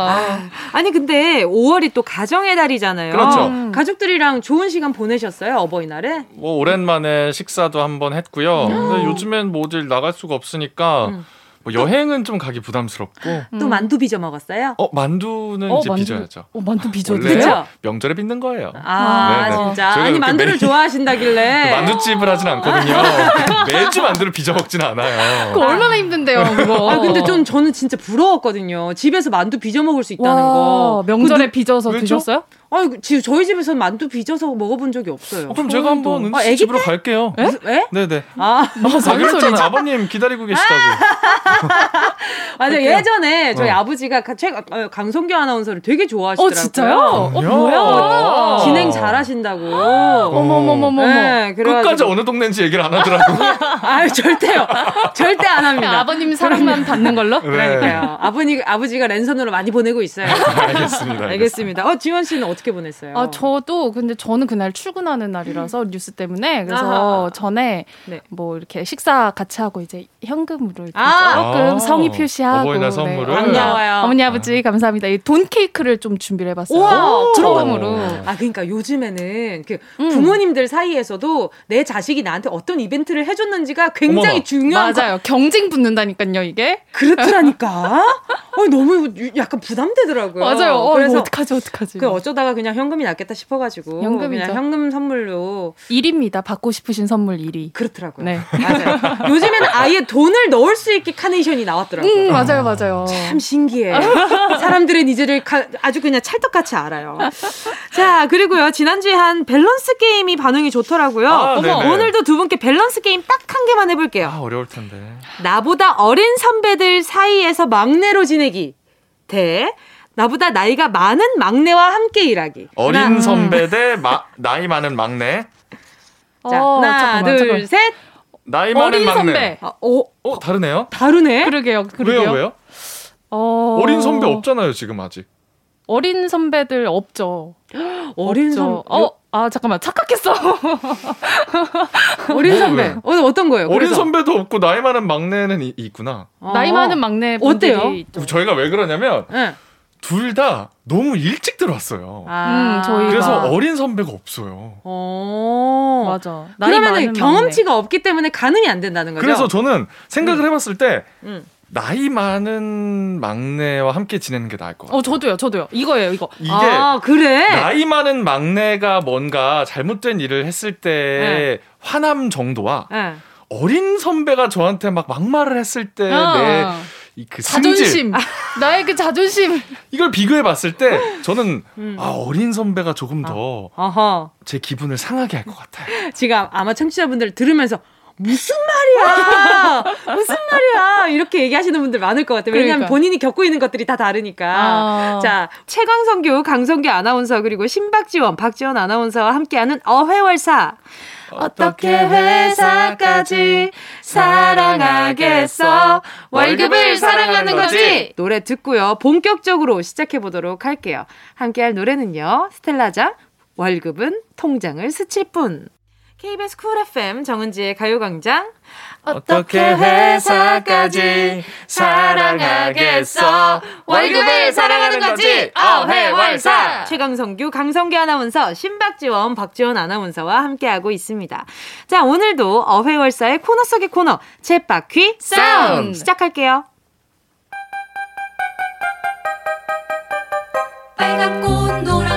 아 니 근데 5월이 또 가정의 달이잖아요. 그렇죠. 음. 가족들이랑 좋은 시간 보내셨어요 어버이날에? 뭐 오랜만에 식사도 한번 했고요. 근데 요즘엔 뭐 어딜 나갈 수가 없으니까 음. 뭐 여행은 좀 가기 부담스럽고. 또 만두 빚어 먹었어요? 어 만두는 어, 이제 만두. 빚어야죠. 어, 만두 빚어도 원래 돼요? 그쵸? 명절에 빚는 거예요. 아 네네. 진짜 저희가 아니 만두를 매- 좋아하신다길래 만두집을 하진 않거든요. 매주 만두를 빚어 먹진 않아요. 그거 얼마나 힘든데요, 그거. 아 근데 좀 저는 진짜 부러웠거든요. 집에서 만두 빚어 먹을 수 있다는 와, 거. 명절에 빚어서 왜죠? 드셨어요? 아지 저희 집에서 만두 빚어서 먹어본 적이 없어요. 어, 그럼 제가 한번 은지 아, 씨 집으로 갈게요. 왜? 네네. 아 아, 그랬잖아요. 아버님 기다리고 계시다고. 맞아 요 예전에 저희 어. 아버지가 최 어, 강성규 아나운서를 되게 좋아하시더라고요. 어, 진짜요? 어. 뭐야? 진행 잘하신다고. 어머머머머머. 네, 끝까지 그래가지고 어느 동네인지 얘기를 안 하더라고. 아 절대요, 절대 안 합니다. 아버님 사랑만 받는 걸로? 네. 그러니까요. 아버님 아버지가 랜선으로 많이 보내고 있어요. 알겠습니다. 알겠습니다. 어 지원 씨는 어떻게 보냈어요? 아, 저도 근데 저는 그날 출근하는 날이라서 뉴스 때문에 그래서 아하. 전에 네. 뭐 이렇게 식사 같이 하고 이제 현금으로 이렇게 아. 조금 아. 성의 표시하고 어버이날 선물을? 어머니, 반가워요. 어머니 아버지 감사합니다. 이 돈 케이크를 좀 준비를 해봤어요. 현금으로. 아 그러니까 요즘에는 그 음. 부모님들 사이에서도 내 자식이 나한테 어떤 이벤트를 해줬는지가 굉장히 어머나. 중요한 거- 맞아요. 경쟁 붙는다니까요, 이게. 그렇더라니까. 어, 너무 유- 약간 부담되더라고요. 맞아요. 어, 그래서 어떡하지, 어떡하지. 그 어쩌다가 그냥 현금이 낫겠다 싶어가지고 현금이죠. 그냥 현금 선물로 1위입니다. 받고 싶으신 선물 1위. 그렇더라고요. 네. 맞아요. 요즘에는 아예 돈을 넣을 수 있게 카네이션이 나왔더라고요. 음, 맞아요, 맞아요. 참 신기해. 사람들은 이제를 가- 아주 그냥 찰떡같이 알아요. 자, 그리고요. 지난주에 한 밸런스 게임이 반응이 좋더라고요. 아. 오늘도 두 분께 밸런스 게임 딱 한 개만 해볼게요. 아, 어려울 텐데. 나보다 어린 선배들 사이에서 막내로 지내기. 대 나보다 나이가 많은 막내와 함께 일하기. 어린 하나, 선배 대 마- 나이 많은 막내. 자, 어, 하나, 잠깐만, 둘, 잠깐만. 셋. 나이 많은 어린 막내. 선배. 아, 어, 어, 다르네요. 다르네. 그러게요, 그러게요. 왜요, 왜요? 어... 어린 선배 없잖아요, 지금 아직. 어린 선배들 없죠. 어린. 선배. 어, 아, 잠깐만. 착각했어. 어린 선배. 뭐, 왜? 어, 어떤 거예요? 어린 그래서? 선배도 없고 나이 많은 막내는 이- 있구나. 어. 나이 많은 막내 어때요? 분들이 있죠. 저희가 왜 그러냐면 네. 둘 다 너무 일찍 들어왔어요. 아, 음, 저희가- 그래서 어린 선배가 없어요. 어. 맞아. 많은 경험치가 없기 때문에 가늠이 안 된다는 거죠. 그래서 저는 생각을 해봤을 때 음. 나이 많은 막내와 함께 지내는 게 나을 것 같아요. 어, 저도요, 저도요. 이거예요, 이거. 이게 아, 그래? 나이 많은 막내가 뭔가 잘못된 일을 했을 때 네. 화남 정도와 네. 어린 선배가 저한테 막 막말을 했을 때내 어. 그 자존심. 나의 그 자존심. 이걸 비교해 봤을 때 저는 음. 아 어린 선배가 조금 더제 어허. 기분을 상하게 할 것 같아요. 지금 아마 청취자분들 들으면서 무슨 말이야? 무슨 말이야? 이렇게 얘기하시는 분들 많을 것 같아요. 왜냐하면 그러니까. 본인이 겪고 있는 것들이 다 다르니까. 아. 자, 최광성규, 강성규 아나운서 그리고 신박지원, 박지원 아나운서와 함께하는 어회월사. 어떻게 회사까지 사랑하겠어? 월급을 사랑하는 거지! 노래 듣고요. 본격적으로 시작해 보도록 할게요. 함께 할 노래는요. 스텔라장, 월급은 통장을 스칠 뿐. KBS 쿨 FM 정은지의 가요광장. 어떻게 회사까지 사랑하겠어 월급을 사랑하는 거지 어회월사 최강성규, 강성규 아나운서, 신박지원, 박지원 아나운서와 함께하고 있습니다. 자, 오늘도 어회월사의 코너 속의 코너, 챗바퀴 사운드! 시작할게요. 빨간 꽃 노란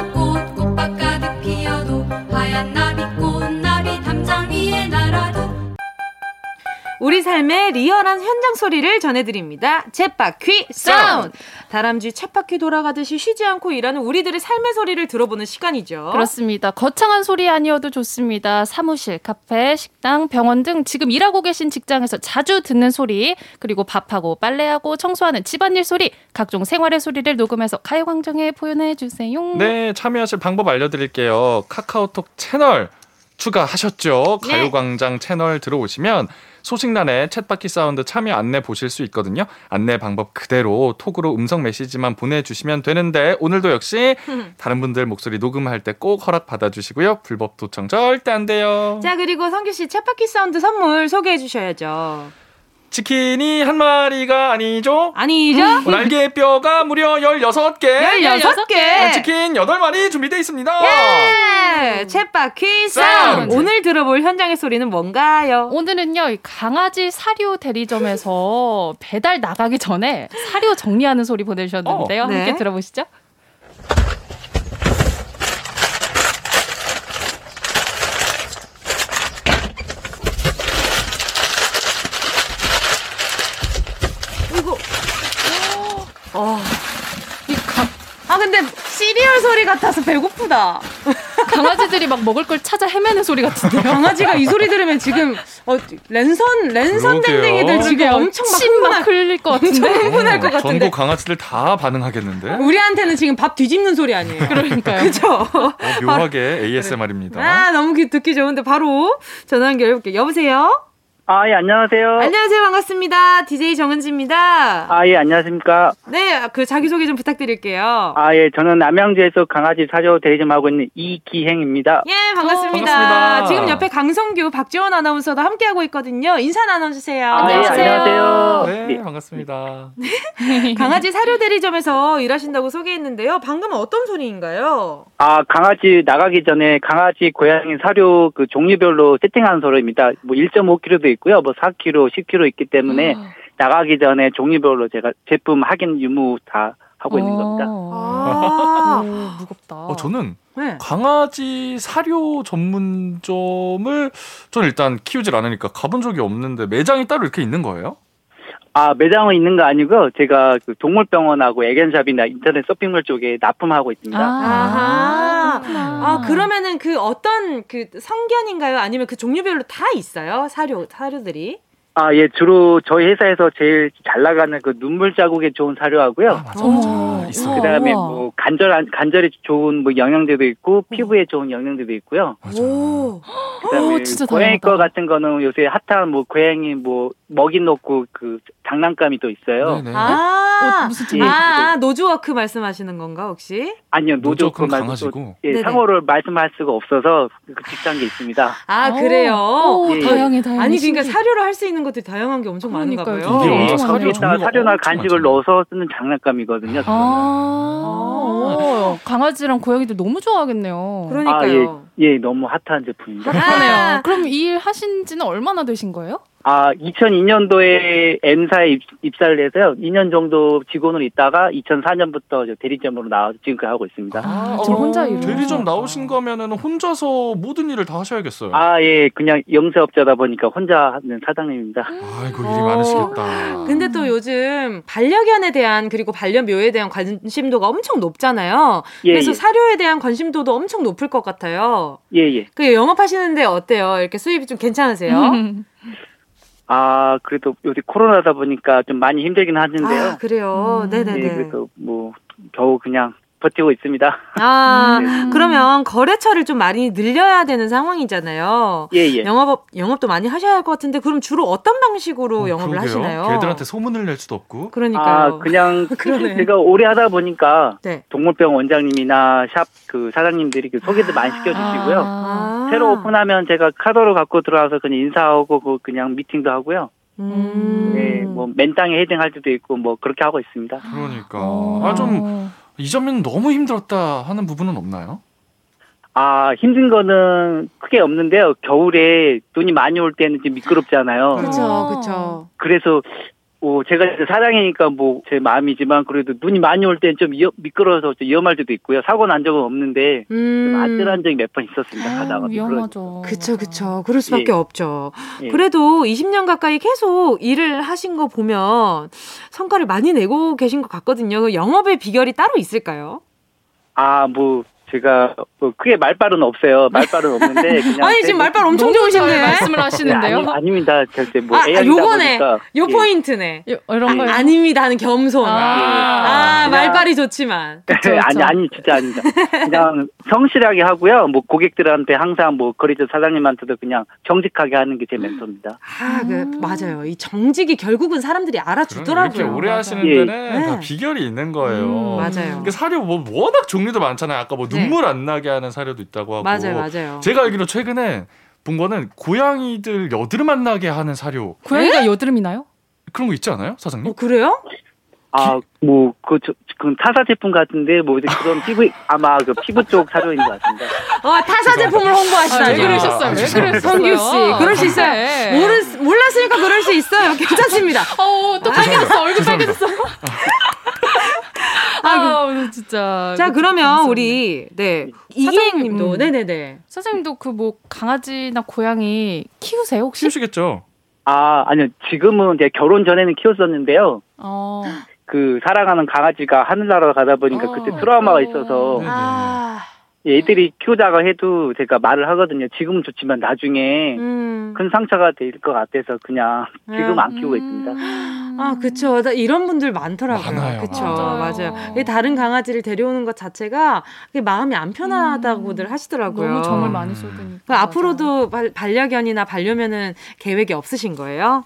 우리 삶의 리얼한 현장 소리를 전해드립니다. 챗바퀴 사운드! 다람쥐 챗바퀴 돌아가듯이 쉬지 않고 일하는 우리들의 삶의 소리를 들어보는 시간이죠. 그렇습니다. 거창한 소리 아니어도 좋습니다. 사무실, 카페, 식당, 병원 등 지금 일하고 계신 직장에서 자주 듣는 소리, 그리고 밥하고 빨래하고 청소하는 집안일 소리, 각종 생활의 소리를 녹음해서 가요광장에 표현해 주세요. 네 참여하실 방법 알려드릴게요 카카오톡 채널 추가하셨죠 네. 가요광장 채널 들어오시면 소식란에 챗바퀴 사운드 참여 안내 보실 수 있거든요. 안내 방법 그대로 톡으로 음성 메시지만 보내주시면 되는데 오늘도 역시 다른 분들 목소리 녹음할 때 꼭 허락 받아주시고요. 불법 도청 절대 안 돼요. 자, 그리고 성규 씨 챗바퀴 사운드 선물 소개해 주셔야죠. 치킨이 한 마리가 아니죠? 아니죠? 날개뼈가 무려 16개. 16개. 치킨 8마리 준비되어 있습니다. 예! 챗바퀴 사운드! 사운드. 오늘 들어볼 현장의 소리는 뭔가요? 오늘은요, 이 강아지 사료 대리점에서 배달 나가기 전에 사료 정리하는 소리 보내주셨는데요. 어, 네. 함께 들어보시죠. 이거. 어. 이 가... 아, 근데 시리얼 소리 같아서 배고프다. 강아지들이 막 먹을 걸 찾아 헤매는 소리 같은데요. 강아지가 이 소리 들으면 지금 어, 랜선 랜선. 댕댕이들 지금. 엄청 막 흘릴 것 같은데. 엄청 흥분할 것 어, 같은데. 전국 강아지들 다 반응하겠는데? 우리한테는 지금 밥 뒤집는 소리 아니에요. 그러니까요. 그죠? 어, 묘하게 ASMR입니다. 아, 너무 귀- 듣기 좋은데 바로 전화 연결해 볼게요. 여보세요? 아, 예, 안녕하세요. 안녕하세요. 반갑습니다. DJ 정은지입니다. 아, 예, 안녕하십니까. 네, 그 자기소개 좀 부탁드릴게요. 아, 예, 저는 남양주에서 강아지 사료 대리점 하고 있는 이기행입니다. 예, 반갑습니다. 반갑습니다. 지금 옆에 강성규, 박지원 아나운서도 함께하고 있거든요. 인사 나눠주세요. 아, 예, 안녕하세요. 네, 예. 반갑습니다. 강아지 사료 대리점에서 일하신다고 소개했는데요. 방금은 어떤 소리인가요? 아, 강아지 나가기 전에 강아지, 고양이 사료 그 종류별로 세팅하는 소리입니다. 뭐 1.5kg도 있고 요. 뭐 4kg, 10kg 있기 때문에 나가기 전에 종류별로 제가 제품 확인 유무 다 하고 있는 겁니다. 아, 오, 무겁다. 어, 저는 네. 강아지 사료 전문점을 저는 일단 키우질 않으니까 가본 적이 없는데 매장이 따로 이렇게 있는 거예요? 아, 매장은 있는 거 아니고 제가 그 동물병원하고 애견샵이나 인터넷 쇼핑몰 쪽에 납품하고 있습니다. 아하. 그렇구나. 아, 그러면은 그 어떤 그 성견인가요? 아니면 그 종류별로 다 있어요? 사료, 사료들이? 아, 예, 주로 저희 회사에서 제일 잘 나가는 그 눈물 자국에 좋은 사료하고요. 아, 맞아. 있어. 우와. 그다음에 뭐 간절 간절히 좋은 뭐 영양제도 있고 피부에 좋은 영양제도 있고요. 맞아. 오. 그다음에 오, 진짜 고양이. 거 같은 거는 요새 핫한 뭐 고양이 뭐 먹이 놓고 그 장난감이 또 있어요. 네네. 아, 어, 무슨 예. 아, nose work 말씀하시는 건가, 혹시? 아니요, 그 말고. 예. 상호를 말씀할 수가 없어서 그 비싼 게 있습니다. 아, 오, 그래요? 오, 예. 다양해, 다양해. 아니, 그러니까 신기해. 사료로 할 수 있는 것들이 다양한 게 엄청 많은가 그러니까요. 봐요. 이게 어, 와, 엄청 사료 사료나 엄청 간식을 많잖아요. 넣어서 쓰는 장난감이거든요. 아, 오, 강아지랑 고양이들 너무 좋아하겠네요. 그러니까요. 아, 예, 예, 너무 핫한 제품입니다. 그러네요. 그럼 이 일 하신 지는 얼마나 되신 거예요? 아, 2002년도에 M사에 입, 입사를 해서요. 2년 정도 직원으로 있다가 2004년부터 대리점으로 나와서 지금까지 하고 있습니다. 아, 지금 혼자 일을 대리점 나오신 거면은 혼자서 모든 일을 다 하셔야겠어요. 아, 예, 그냥 영세업자다 보니까 혼자 하는 사장님입니다. 아이고 일이 많으시겠다. 근데 또 요즘 반려견에 대한 그리고 반려묘에 대한 관심도가 엄청 높잖아요. 예, 그래서 예. 사료에 대한 관심도도 엄청 높을 것 같아요. 예, 예. 그 영업하시는데 어때요? 이렇게 수입이 좀 괜찮으세요? 음. 아, 그래도 요새 코로나다 보니까 좀 많이 힘들긴 하는데요. 아, 그래요. 음. 네네네. 예, 그래도 뭐, 겨우 그냥 버티고 있습니다. 아, 네. 그러면 거래처를 좀 많이 늘려야 되는 상황이잖아요. 예, 예. 영업 영업도 많이 하셔야 할 것 같은데 그럼 주로 어떤 방식으로 영업을 그러게요. 하시나요? 걔들한테 소문을 낼 수도 없고. 그러니까요. 아, 그냥. 제가 오래 하다 보니까 네. 동물병 원장님이나 샵 그 사장님들이 그 소개도 많이 시켜주시고요. 아. 새로 오픈하면 제가 카드로 갖고 들어와서 그냥 인사하고 그 그냥 미팅도 하고요. 음. 네, 뭐 맨땅에 헤딩할 때도 있고 뭐 그렇게 하고 있습니다. 그러니까 어. 아좀 이 점은 너무 힘들었다 하는 부분은 없나요? 아 힘든 거는 크게 없는데요. 겨울에 눈이 많이 올 때는 좀 미끄럽잖아요. 그렇죠, 그렇죠. 그래서 뭐 제가 이제 사장이니까 뭐 제 마음이지만 그래도 눈이 많이 올 때는 좀 미끄러워서 좀 위험할 때도 있고요. 사고 난 적은 없는데 좀 음. 아찔한 적이 몇 번 있었습니다. 가다가 위험하죠. 그쵸, 그쵸. 그럴 수밖에 예. 없죠. 예. 그래도 20년 가까이 계속 일을 하신 거 보면 성과를 많이 내고 계신 것 같거든요. 그 영업의 비결이 따로 있을까요? 아 뭐 제가 뭐 크게 말발은 없어요. 말발은 없는데 그냥 아니, 지금 말발 엄청 좋으신데. 말씀을 하시는데요. 아니, 아닙니다. 절대 뭐 아, 아, AI다 요거네. 보니까 요 예. 포인트네. 이런 거요. 아닙니다 하는 겸손. 아. 아, 그냥- 말발이 좋지만. 그쵸, 아니 그쵸. 아니 진짜 아닙니다. 그냥 성실하게 하고요. 뭐 고객들한테 항상 뭐 거래처 사장님한테도 그냥 정직하게 하는 게 제 멘토입니다. 아, 그, 맞아요. 이 정직이 결국은 사람들이 알아주더라고요. 이렇게 오래 하시는 예. 데는 다 네. 비결이 있는 거예요. 음, 맞아요. 그 사료 뭐 워낙 종류도 많잖아요. 아까 뭐 네. 눈물 안 나게 하는 사료도 있다고 하고. 맞아요, 맞아요. 제가 알기로 최근에 본 거는 고양이들 여드름 안 나게 하는 사료 고양이가 여드름이 나요? 그런 거 있지 않아요, 사장님? 어, 그래요? 아, 뭐, 그, 저, 그건 타사 제품 같은데, 뭐, 이제 그런 피부, 아마 그 피부 쪽 사료인 것 같습니다. 어, 타사 제품을 홍보하시나요? 아, 왜 죄송합니다. 그러셨어요? 왜 그러셨어요? 성규 씨, 그럴 수 있어요. 네. 모르, 몰랐으니까 그럴 수 있어요. 괜찮습니다. 어, 또 빨개졌어. 얼굴. 빨개졌어. 아, 오늘 진짜. 자, 그러면. 우리, 네. 사장님, 이기행님도, 음. 네네네. 사장님도 그 뭐 강아지나 고양이 키우세요 혹시? 키우시겠죠? 아, 아니요. 지금은 제가 결혼 전에는 키웠었는데요. 어. 그, 사랑하는 강아지가 하늘나라 가다 보니까 어, 그때 트라우마가 어. 있어서, 네. 아, 애들이 키우다가 해도 제가 말을 하거든요. 지금은 좋지만 나중에 음. 큰 상처가 될 것 같아서 그냥 지금 안 키우고 있습니다. 아, 그쵸. 나 이런 분들 많더라고요. 많아요. 그쵸. 맞아요. 맞아요. 이 다른 강아지를 데려오는 것 자체가 그게 마음이 안 편하다고들 하시더라고요. 너무 정을 많이 쏟으니까. 그 앞으로도 발- 반려견이나 반려면은 계획이 없으신 거예요?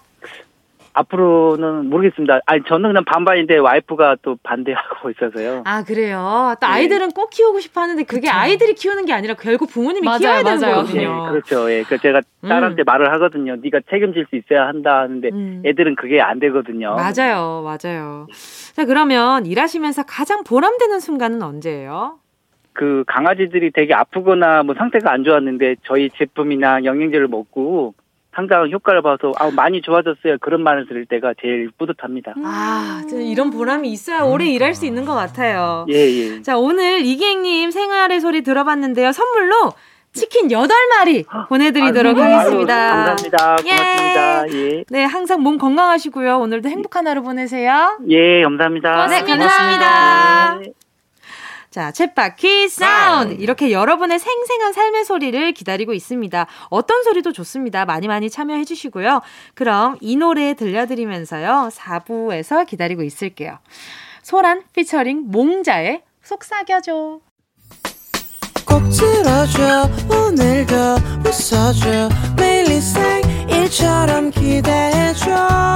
앞으로는 모르겠습니다. 아니, 저는 그냥 반반인데 와이프가 또 반대하고 있어서요. 아, 그래요. 또 네. 아이들은 꼭 키우고 싶어 하는데 그게 아이들이 키우는 게 아니라 결국 부모님이 맞아요, 키워야 되는 맞아요. 예, 거거든요. 그렇죠. 예. 그 제가 딸한테 말을 하거든요. 네가 책임질 수 있어야 한다 하는데 음. 애들은 그게 안 되거든요. 맞아요, 맞아요. 자, 그러면 일하시면서 가장 보람되는 순간은 언제예요? 그 강아지들이 되게 아프거나 뭐 상태가 안 좋았는데 저희 제품이나 영양제를 먹고 상당한 효과를 봐서 아 많이 좋아졌어요. 그런 말을 들을 때가 제일 뿌듯합니다. 아, 진짜 이런 보람이 있어야 오래 일할 수 있는 것 같아요. 예, 예. 자, 오늘 이기행님 생활의 소리 들어봤는데요. 선물로 치킨 8마리 보내드리도록 아유, 하겠습니다. 감사합니다. 예. 고맙습니다. 예. 네, 항상 몸 건강하시고요. 오늘도 행복한 하루 보내세요. 예, 감사합니다. 네, 감사합니다. 네. 자, 챗바퀴 사운드. 이렇게 여러분의 생생한 삶의 소리를 기다리고 있습니다. 어떤 소리도 좋습니다. 많이 많이 참여해 주시고요. 그럼 이 노래 들려드리면서요. 4부에서 기다리고 있을게요. 소란 피처링 몽자의 속삭여줘. 꼭 들어줘 오늘도 웃어줘 매일 생일처럼 기대해줘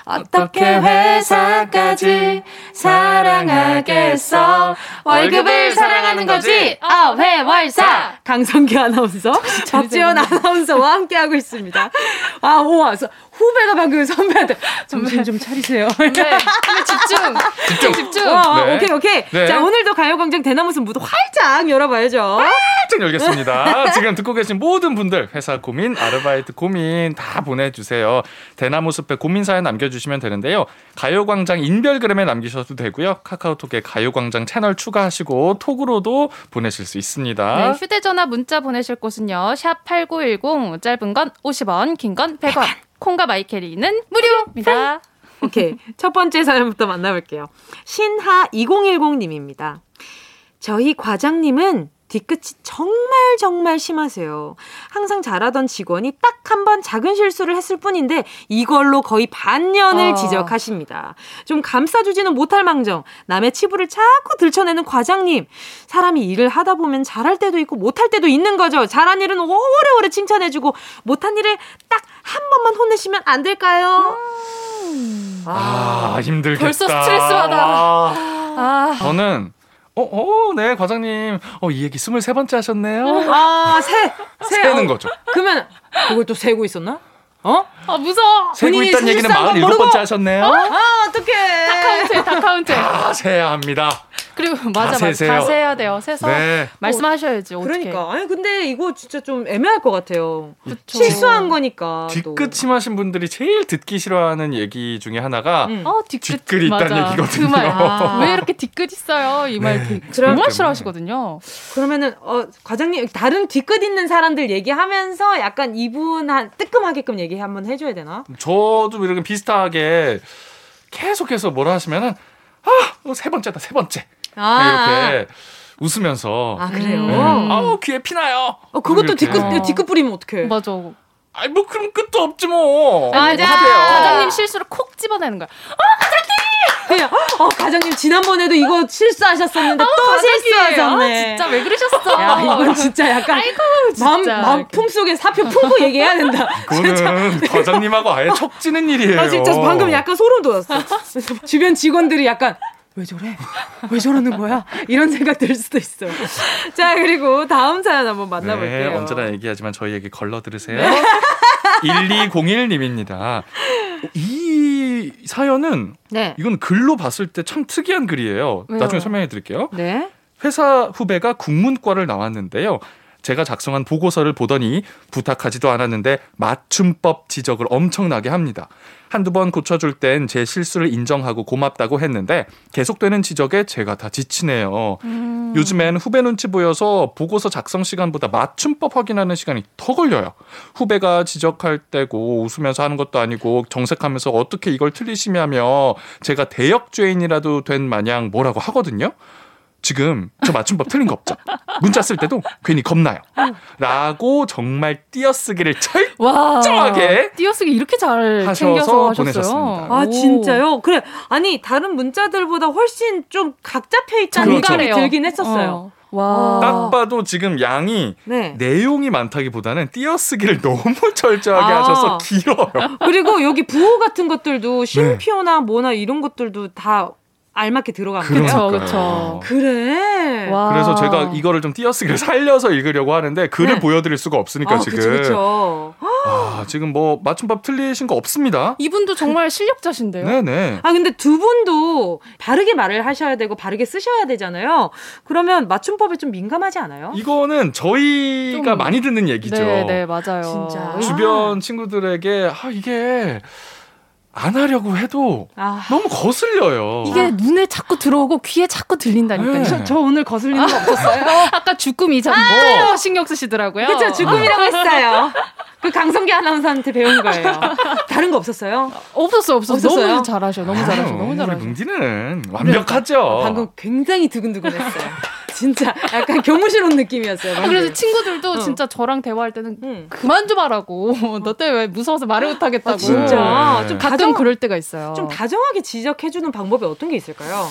어떻게 회사까지 사랑하겠어? 월급을 사랑하는 거지. 어회월사. 강성기 아나운서, 박지원 아나운서와 함께 하고 있습니다. 아, 우와. 서- 후배가 방금 선배한테 정신 좀 차리세요. 네. 집중. 집중. 집중. 어, 네. 오케이, 오케이. 네. 자, 오늘도 가요광장 대나무숲 무도 활짝 열어봐야죠. 활짝 열겠습니다. 지금 듣고 계신 모든 분들 회사 고민, 아르바이트 고민 다 보내주세요. 대나무 숲에 고민 사연 남겨 주시면 되는데요. 가요광장 인별그램에 남기셔도 되고요. 카카오톡에 가요광장 채널 추가 추가하시고 톡으로도 보내실 수 있습니다. 네, 휴대전화 문자 보내실 곳은요. 샵 8910 짧은 건 50원, 긴 건 100원. 콩과 마이캐리는 무료입니다. 오케이. 첫 번째 사연부터 만나볼게요. 신하 2010님입니다. 저희 과장님은 뒤끝이 정말 정말 심하세요. 항상 잘하던 직원이 딱 한 번 작은 실수를 했을 뿐인데 이걸로 거의 반년을 어. 지적하십니다. 좀 감싸주지는 못할 망정 남의 치부를 자꾸 들춰내는 과장님. 사람이 일을 하다 보면 잘할 때도 있고 못할 때도 있는 거죠. 잘한 일은 오래오래 칭찬해주고 못한 일을 딱 한 번만 혼내시면 안 될까요? 아, 힘들겠다. 벌써 스트레스 받아. 와. 아, 저는 어, 어, 네, 과장님. 어, 이 얘기 23번째 하셨네요. 아, 세, 세. 세는 어, 거죠. 그러면 그걸 또 세고 있었나? 어? 아 무서워. 세고 있다는 얘기는 사실상 건 모르고. 47번째 하셨네요. 아, 어떡해. 다카운트, 다카운트. 다 세야 합니다. 그리고 맞아, 맞아. 세세요. 다 세야 돼요. 세서 네. 말씀하셔야지. 어떻게? 그러니까. 아니, 근데 이거 진짜 좀 애매할 것 같아요. 그쵸. 실수한 거니까. 또. 뒤끝 심하신 분들이 제일 듣기 싫어하는 얘기 중에 하나가 음. 어, 뒤끝. 있다는 맞아. 얘기거든요. 그 말. 아. 왜 이렇게 뒤끝 있어요? 이말 네. 정말. 싫어하시거든요. 그러면은, 어, 과장님, 다른 뒤끝 있는 사람들 얘기하면서 약간 이분 한 뜨끔하게끔 얘기 한번 해줘야 되나? 저도 이렇게 비슷하게 계속해서 뭐라 하시면은 아, 어, 세 번째다, 세 번째. 아, 네, 이렇게 웃으면서 아, 그래요? 네. 아우 귀에 피나요. 어, 그것도. 뒤끝, 어. 뒤끝 뿌리면 어떡해. 맞아. 아이 뭐 그럼 끝도 없지 뭐. 맞아. 어떡해요. 과장님 실수를 콕 집어내는 거야. 그냥, 어, 과장님, 지난번에도 이거 실수하셨었는데 또 과장님. 실수하셨네. 아, 진짜 왜 그러셨어? 야, 이건 진짜 약간 아이고, 마음, 진짜. 마음 품 속에 사표 품고 얘기해야 된다. 그거는 과장님하고 아예 척지는 일이에요. 아, 진짜 방금 약간 소름 돋았어. 그래서 주변 직원들이 약간, 왜 저래? 왜 저러는 거야? 이런 생각 들 수도 있어. 자, 그리고 다음 사연 한번 만나볼게요. 네, 언제나 얘기하지만 저희 얘기 걸러 들으세요. 1201님입니다. 이 사연은 네. 이건 글로 봤을 때 참 특이한 글이에요. 왜요? 나중에 설명해 드릴게요. 네. 회사 후배가 국문과를 나왔는데요. 제가 작성한 보고서를 보더니 부탁하지도 않았는데 맞춤법 지적을 엄청나게 합니다. 한두 번 고쳐줄 땐 제 실수를 인정하고 고맙다고 했는데 계속되는 지적에 제가 다 지치네요. 음. 요즘엔 후배 눈치 보여서 보고서 작성 시간보다 맞춤법 확인하는 시간이 더 걸려요. 후배가 지적할 때고 웃으면서 하는 것도 아니고 정색하면서 어떻게 이걸 틀리시냐며 제가 대역죄인이라도 된 마냥 뭐라고 하거든요. 지금 저 맞춤법 틀린 거 없죠? 문자 쓸 때도 괜히 겁나요. 라고 정말 띄어쓰기를 와. 철저하게 띄어쓰기 이렇게 잘 챙겨서 하셨어요. 보내셨습니다. 아, 오. 진짜요? 그래. 아니, 다른 문자들보다 훨씬 좀 각 잡혀 있다는 그렇죠. 느낌이 들긴 했었어요. 어. 와. 딱 봐도 지금 양이 네. 내용이 많다기보다는 띄어쓰기를 너무 철저하게 아. 하셔서 길어요. 그리고 여기 부호 같은 것들도 네. 쉼표나 뭐나 이런 것들도 다 알맞게 들어간 거예요. 그쵸, 그러니까요. 그쵸. 그래. 와. 그래서 제가 이거를 좀 띄어쓰기를 살려서 읽으려고 하는데 글을 네. 보여드릴 수가 없으니까 아, 지금 그쵸, 그쵸. 아, 지금 뭐 맞춤법 틀리신 거 없습니다. 이분도 정말 실력자신데요. 네네. 아, 근데 두 분도 바르게 말을 하셔야 되고 바르게 쓰셔야 되잖아요. 그러면 맞춤법에 좀 민감하지 않아요? 이거는 저희가 좀- 많이 듣는 얘기죠. 네, 네, 맞아요. 진짜. 주변 친구들에게 아 이게 안 하려고 해도 아, 너무 거슬려요. 이게 눈에 자꾸 들어오고 귀에 자꾸 들린다니까요. 네. 저, 저 오늘 거슬리는 거 없었어요? 아까 주꾸미 참 아! 뭐 신경 쓰시더라고요. 그쵸, 주kum이라고 했어요. 그 강성기 아나운서한테 배운 거예요. 다른 거 없었어요? 없었어요, 없었어요. 너무 잘하셔, 너무 잘하셔, 너무 우리 잘하셔. 뭉디는 완벽하죠. 방금 굉장히 두근두근했어요. 진짜 약간 교무실 온 느낌이었어요. 아, 방금. 그래서 친구들도 어. 진짜 저랑 대화할 때는 응. 그만 좀 하라고. 너 때문에 왜 무서워서 말을 못 하겠다고. 아, 진짜 네. 좀 가끔 다정 그럴 때가 있어요. 좀 다정하게 지적해 주는 방법이 어떤 게 있을까요?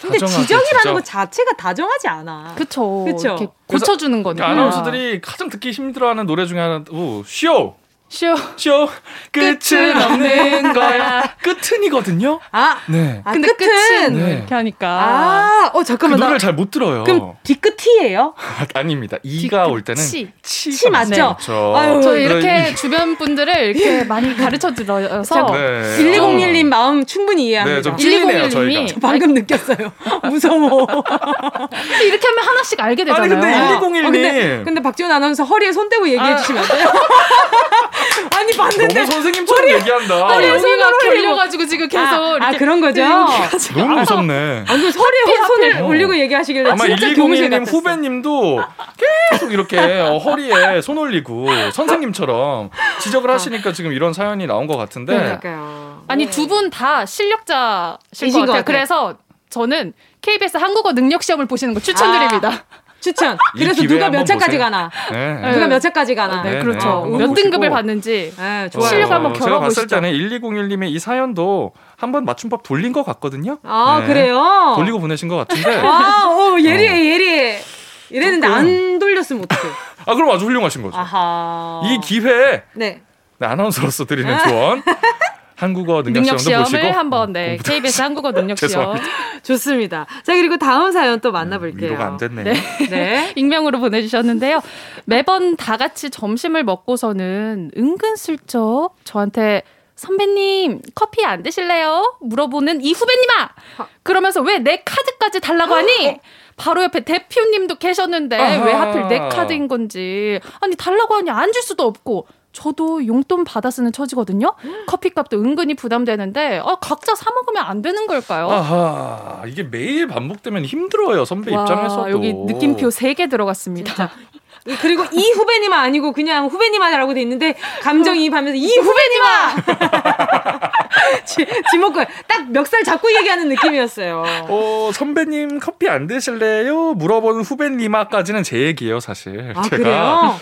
근데 지적이라는 지적. 것 자체가 다정하지 않아. 그쵸. 그쵸. 고쳐주는 거니까. 아나운서들이 가장 듣기 힘들어하는 노래 중에 하나도 쇼 쉬어. 쇼 끝은 없는 거야 끝은이거든요. 아, 네. 아 근데 끝은 끝은 네. 이렇게 하니까. 아, 어그 잠깐만 나 노래를 잘 못 들어요. 그럼 뒤끝이에요? 아닙니다. 이가 올 때는 치. 치가 치 맞죠? 맞죠. 아유, 저희 그래, 이렇게 이- 주변 분들을 이렇게 많이 가르쳐 드려서 네. 1201님 마음 충분히 이해합니다. 네, 좀120 찔리네요, 님이 저희가. 저 방금 느꼈어요. 무서워. 이렇게 하면 하나씩 알게 되잖아요. 아니 근데 어, 1201님 근데, 근데 박지원 아나운서 허리에 손 대고 얘기해 아. 주시면 안 돼요? 아니 봤는데 너무 선생님처럼 얘기한다. 아니, 손으로 결려가지고 지금 계속 아, 아, 이렇게 그런 거죠? 너무 무섭네. 아, 그 허리에 손을 어. 올리고 얘기하시길래 아마 진짜 교무실 1201님 같았어. 후배님도 계속 이렇게 어, 허리에 손 올리고 선생님처럼 지적을 하시니까 지금 이런 사연이 나온 것 같은데 그러니까요. 아니 두 분 다 실력자실 이신 것것 같아요. 같아요. 그래서 저는 KBS 한국어 능력 시험을 보시는 거 추천드립니다. 아, 추천. 이 그래서 누가 몇 차까지. 가나? 네. 누가 몇 차까지 가나? 네, 네, 그렇죠. 네. 몇. 등급을 받는지 네, 좋아요. 실력 한번 제가 겨뤄보시죠. 봤을 때는 1201님의 이 사연도 한번 맞춤법 돌린 것 같거든요. 아, 네. 그래요? 돌리고 보내신 것 같은데. 아, 오, 예리해, 예리해. 이랬는데 조금. 안 돌렸으면 어떡해. 아 그럼 아주 훌륭하신 거죠. 아하. 이 기회에 네. 네, 아나운서로서 드리는 조언. 한국어 능력 시험도 시험을 보시고 한번 네 KBS 한국어 능력 시험. 좋습니다. 자, 그리고 다음 사연 또 만나볼게요. 위로가 안 됐네. 네. 네. 익명으로 보내주셨는데요. 매번 다 같이 점심을 먹고서는 은근슬쩍 저한테 선배님 커피 안 드실래요? 물어보는 이 후배님아. 그러면서 왜 내 카드까지 달라고 하니? 바로 옆에 대표님도 계셨는데 아하. 왜 하필 내 카드인 건지 아니 달라고 하니 안 줄 수도 없고 저도 용돈 받아 쓰는 처지거든요. 커피값도 은근히 부담되는데 아, 각자 사 먹으면 안 되는 걸까요? 아하 이게 매일 반복되면 힘들어요 선배 와, 입장에서도 여기 느낌표 3개 들어갔습니다. 그리고 이 후배님아 아니고 그냥 후배님아라고 돼 있는데 감정이입하면서 이 후배님아 지- 지목걸 딱 멱살 잡고 얘기하는 느낌이었어요. 어 선배님 커피 안 드실래요? 물어보는 후배님아까지는 제 얘기예요 사실 아 제가 그래요?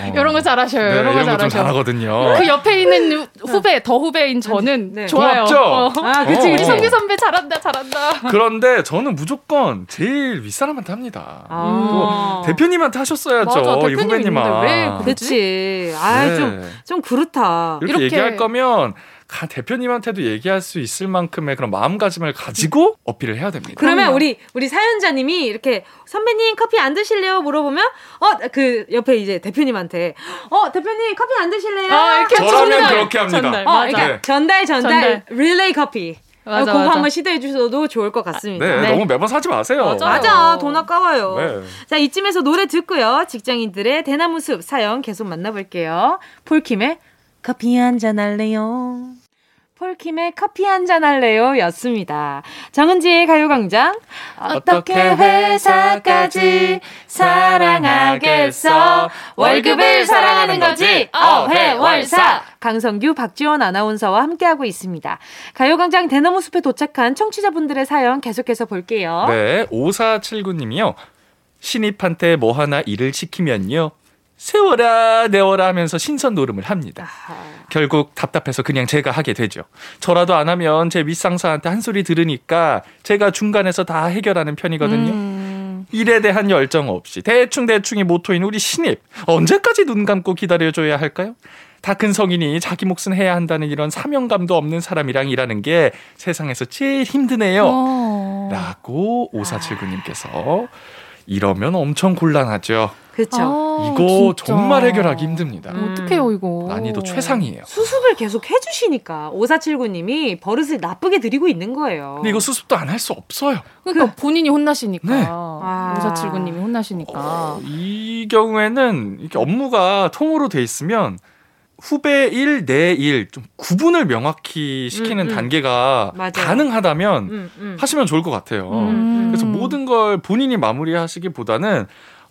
어, 이런 거 잘하셔요. 네, 이런 거 잘하셔요. 잘하거든요. 그 옆에 있는 후배, 더 후배인 저는 네. 좋아요. 고맙죠? 어. 아 그치 어. 우리. 성규 선배 잘한다, 잘한다. 그런데 저는 무조건 제일 윗사람한테 합니다. 아. 또 대표님한테 하셨어야죠. 맞아, 이 대표님 후배님아. 왜? 그치. 아, 네. 좀, 좀 그렇다. 이렇게, 이렇게- 얘기할 거면 가 대표님한테도 얘기할 수 있을 만큼의 그런 마음가짐을 가지고 어필을 해야 됩니다. 그러면. 우리, 우리 사연자님이 이렇게 선배님 커피 안 드실래요? 물어보면, 어, 그 옆에 이제 대표님한테, 어, 대표님 커피 안 드실래요? 아, 이렇게 저라면 전달, 그렇게 합니다. 전달, 어. 그러니까 전달, 전달, 전달. 릴레이 커피. 맞아, 그거 맞아. 한번 시도해 주셔도 좋을 것 같습니다. 네, 네. 너무 매번 사지 마세요. 맞아요. 맞아, 돈 아까워요. 네. 자, 이쯤에서 노래 듣고요. 직장인들의 대나무 숲 사연 계속 만나볼게요. 폴킴의 커피 한 잔 할래요. 폴킴의 커피 한 잔 할래요 였습니다. 정은지의 가요광장. 어떻게 회사까지 사랑하겠어? 월급을 사랑하는 거지. 어회월사. 강성규, 박지원 아나운서와 함께하고 있습니다. 가요광장 대나무 숲에 도착한 청취자분들의 사연 계속해서 볼게요. 네, 5479님이요. 신입한테 뭐 하나 일을 시키면요. 세워라, 내워라 하면서 신선 노름을 합니다. 결국 답답해서 그냥 제가 하게 되죠. 저라도 안 하면 제 윗상사한테 한 소리 들으니까 제가 중간에서 다 해결하는 편이거든요. 음, 일에 대한 열정 없이 대충 대충이 모토인 우리 신입. 언제까지 눈 감고 기다려줘야 할까요? 다 큰 성인이 자기 몫은 해야 한다는 이런 사명감도 없는 사람이랑 일하는 게 세상에서 제일 힘드네요. 어. 라고 5479님께서 이러면 엄청 곤란하죠. 그렇죠. 아, 이거 진짜. 정말 해결하기 힘듭니다. 음. 어떡해요, 이거. 난이도 최상이에요. 수습을 계속 해주시니까 5479님이 버릇을 나쁘게 들이고 있는 거예요. 근데 이거 수습도 안 할 수 없어요. 그러니까 본인이 혼나시니까. 네. 아. 오사칠구님이 혼나시니까. 이 경우에는 이렇게 업무가 통으로 돼 있으면 후배 일, 내일좀 구분을 명확히 시키는 음, 음. 단계가 맞아요. 가능하다면 음, 음. 하시면 좋을 것 같아요. 음. 그래서 모든 걸 본인이 마무리하시기보다는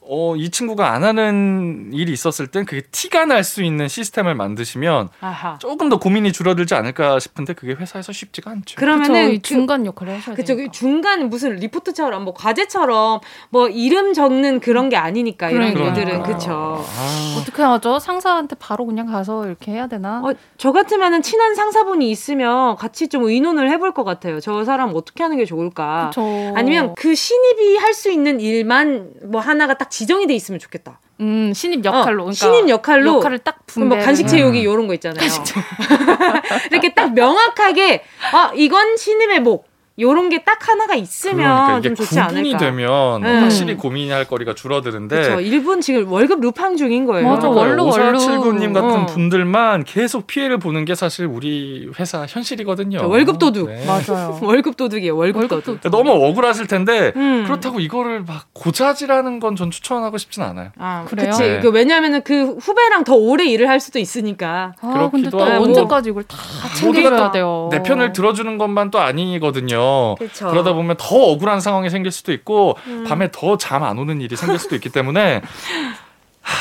어, 이 친구가 안 하는 일이 있었을 땐 그게 티가 날 수 있는 시스템을 만드시면 아하. 조금 더 고민이 줄어들지 않을까 싶은데 그게 회사에서 쉽지가 않죠. 그러면은 그러면은 그- 중간 역할을 하셔야 그쵸. 돼요. 그 중간 무슨 리포트처럼 뭐 과제처럼 뭐 이름 적는 그런 게 아니니까 이런 그러니까요. 일들은 그쵸. 아, 어떻게 하죠? 상사한테 바로 그냥 가서 이렇게 해야 되나? 어, 저 같으면은 친한 상사분이 있으면 같이 좀 의논을 해볼 것 같아요. 저 사람 어떻게 하는 게 좋을까? 그쵸. 아니면 그 신입이 할 수 있는 일만 뭐 하나가 딱 지정이 돼 있으면 좋겠다. 음, 신입 역할로. 어, 그러니까 신입 역할로 역할을 딱 분배. 뭐 간식 채우기 이런 거 있잖아요. 이렇게 딱 명확하게 아 이건 신입의 목 요런 게 딱 하나가 있으면 그러니까 이게 좀 좋지 9분이 않을까. 되면 네. 확실히 고민할 거리가 줄어드는데 그렇죠. 일본 지금 월급 루팡 중인 거예요. 맞아, 월로, 월로. 5479님 같은 어. 분들만 계속 피해를 보는 게 사실 우리 회사 현실이거든요. 저 월급 도둑. 네. 맞아요. 월급 도둑이에요. 월급, 도둑. 너무 억울하실 텐데 음. 그렇다고 이거를 막 고자질하는 건 전 추천하고 싶진 않아요. 아, 그래요? 그치. 네. 그 왜냐하면은 그 후배랑 더 오래 일을 할 수도 있으니까. 아, 근데 또 그렇기도 하고. 언제까지 이걸 다다 돼요. 내 편을 들어주는 것만 또 아니거든요. 그쵸. 그러다 보면 더 억울한 상황이 생길 수도 있고 음. 밤에 더 잠 안 오는 일이 생길 수도 있기 때문에 하,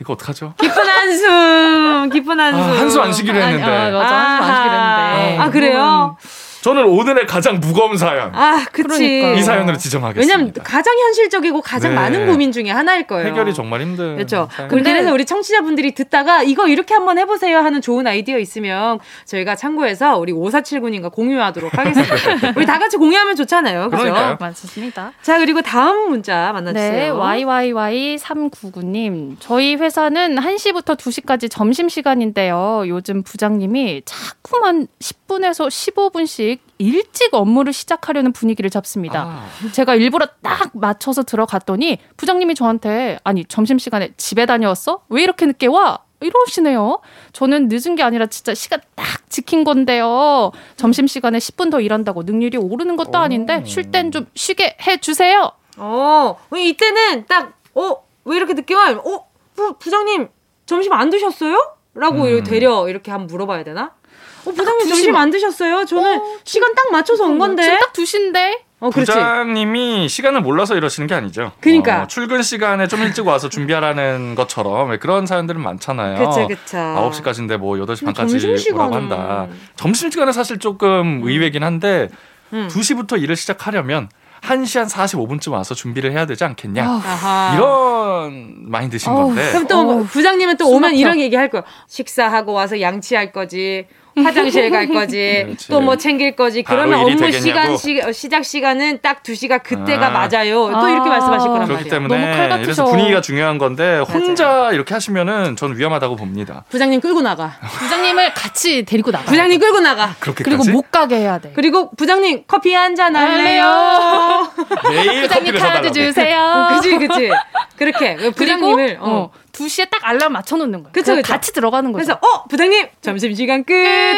이거 어떡하죠? 깊은 한숨, 깊은 한숨. 아, 한숨 안 쉬기로 했는데. 아, 맞아. 한숨 안 쉬기로 했는데. 아, 그래요? 저는 오늘의 가장 무거운 사연 아, 그치. 그러니까. 이 사연으로 지정하겠습니다. 왜냐면 가장 현실적이고 가장 네. 많은 고민 중에 하나일 거예요. 해결이 정말 힘든 그렇죠. 그럼 그래서 우리 청취자분들이 듣다가 이거 이렇게 한번 해보세요 하는 좋은 아이디어 있으면 저희가 참고해서 우리 5479님과 공유하도록 하겠습니다. 우리 다 같이 공유하면 좋잖아요. 그죠? 그러니까요. 맞습니다. 자, 그리고 다음 문자 만나주세요. 네, YYY399님. 저희 회사는 1시부터 2시까지 점심시간인데요. 요즘 부장님이 자꾸만 10분에서 15분씩 일찍 업무를 시작하려는 분위기를 잡습니다. 아, 제가 일부러 딱 맞춰서 들어갔더니 부장님이 저한테 아니 점심시간에 집에 다녀왔어? 왜 이렇게 늦게 와? 이러시네요. 저는 늦은 게 아니라 진짜 시간 딱 지킨 건데요. 점심시간에 10분 더 일한다고 능률이 오르는 것도 아닌데 쉴 땐 좀 쉬게 해주세요. 어, 이때는 딱, 어, 왜 이렇게 늦게 와요? 어, 부, 부장님, 점심 안 드셨어요? 라고 음. 되려 이렇게 한번 물어봐야 되나? 어, 부장님 두 점심 시만. 안 드셨어요? 저는 시간 딱 맞춰서 온 건데. 지금 딱 2시인데. 어, 그렇지. 부장님이 시간을 몰라서 이러시는 게 아니죠. 그러니까. 어, 출근 시간에 좀 일찍 와서 준비하라는 것처럼 왜 그런 사연들은 많잖아요. 그쵸, 그쵸. 9시까지인데 뭐 8시 근데 반까지 점심시간은- 오라고 한다. 점심 시간은 사실 조금 의외긴 한데 음. 2시부터 일을 시작하려면 1시 한 45분쯤 와서 준비를 해야 되지 않겠냐. 아하. 이런 마인드신 건데. 그럼 또 부장님은 또숨 오면. 이런 얘기 할 거야. 식사하고 와서 양치할 거지. 화장실 갈 거지. 그렇지. 또 뭐 챙길 거지. 그러면 업무 시간 되겠냐고. 시, 어, 시작 시간은 딱 2시가 그때가 아. 맞아요. 또 아. 이렇게 말씀하실 거란 그렇기 말이에요. 너무 때문에 같으셔. 분위기가 중요한 건데 혼자 이렇게 하시면은 저는 위험하다고 봅니다. 부장님 끌고 나가. 부장님을 같이 데리고 나가. 부장님 끌고 나가. 그렇게까지 그리고 못 가게 해야 돼. 그리고 부장님 커피 한 잔 할래요? 매일 부장님 커피를 카드. 주세요. 그치 그치. 그렇게 부장님을 그리고 어, 2시에 딱 알람 맞춰 놓는 거야. 그쵸, 그쵸. 같이 들어가는 거죠. 그래서 어 부장님 점심 시간 끝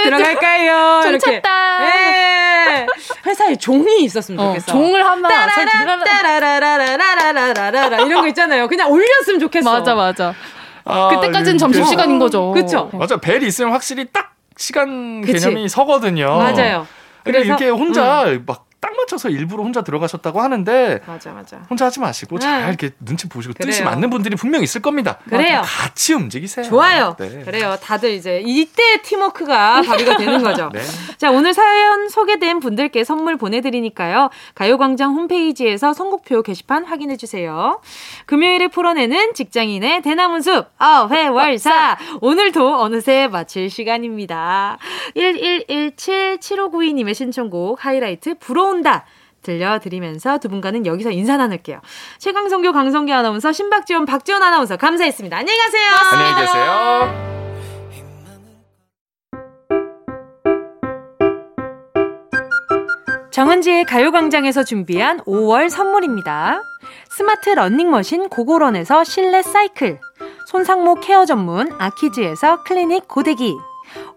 들어갈까요? 좀 이렇게. 예. 회사에 종이 있었으면 어, 좋겠어. 종을 하나 따라라 따라라라라라라라라라 이런 거 있잖아요. 그냥 올렸으면 좋겠어. 맞아 맞아. 아, 그때까지는 점심 그래서- 시간인 거죠. 그쵸. 맞아 벨이 있으면 확실히 딱 시간 그치. 개념이 서거든요. 맞아요. 근데 그래서- 이렇게 혼자 막 딱 맞춰서 일부러 혼자 들어가셨다고 하는데 맞아 맞아. 혼자 하지 마시고 잘 네. 이렇게 눈치 보시고 뜻이 그래요. 맞는 분들이 분명 있을 겁니다. 그래요. 같이 움직이세요. 좋아요. 네. 그래요. 다들 이제 이때 팀워크가 발휘가 되는 거죠. 네. 자, 오늘 사연 소개된 분들께 선물 보내드리니까요. 가요광장 홈페이지에서 선곡표 게시판 확인해 주세요. 금요일에 풀어내는 직장인의 대나무숲, 어회월사. 오늘도 어느새 마칠 시간입니다. 1117-7592님의 신청곡 하이라이트 불어온다. 들려드리면서 두 분과는 여기서 인사 나눌게요. 최강성교, 강성교 아나운서, 신박지원, 박지원 아나운서 감사했습니다. 안녕히 가세요. 안녕히 계세요. 정은지의 가요광장에서 준비한 5월 선물입니다. 스마트 러닝머신 고고런에서 실내 사이클, 손상모 케어 전문 아키즈에서 클리닉 고데기,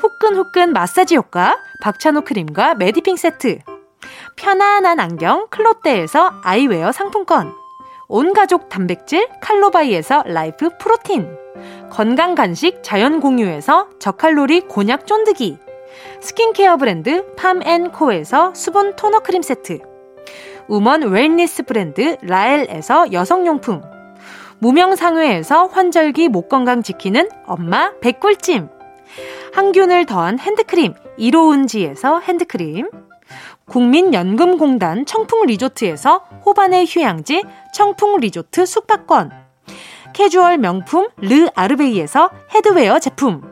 후끈후끈 마사지 효과 박찬호 크림과 메디핑 세트, 편안한 안경 클로떼에서 아이웨어 상품권, 온가족 단백질 칼로바이에서 라이프 프로틴, 건강 간식 자연 공유에서 저칼로리 곤약 쫀득이, 스킨케어 브랜드 팜앤코에서 수분 토너 크림 세트, woman wellness 브랜드 라엘에서 여성용품, 무명상회에서 환절기 목 건강 지키는 엄마 백꿀찜, 항균을 더한 핸드크림 이로운지에서 핸드크림, 국민연금공단 청풍리조트에서 호반의 휴양지 청풍리조트 숙박권 캐주얼 명품 르 아르베이에서 headwear 제품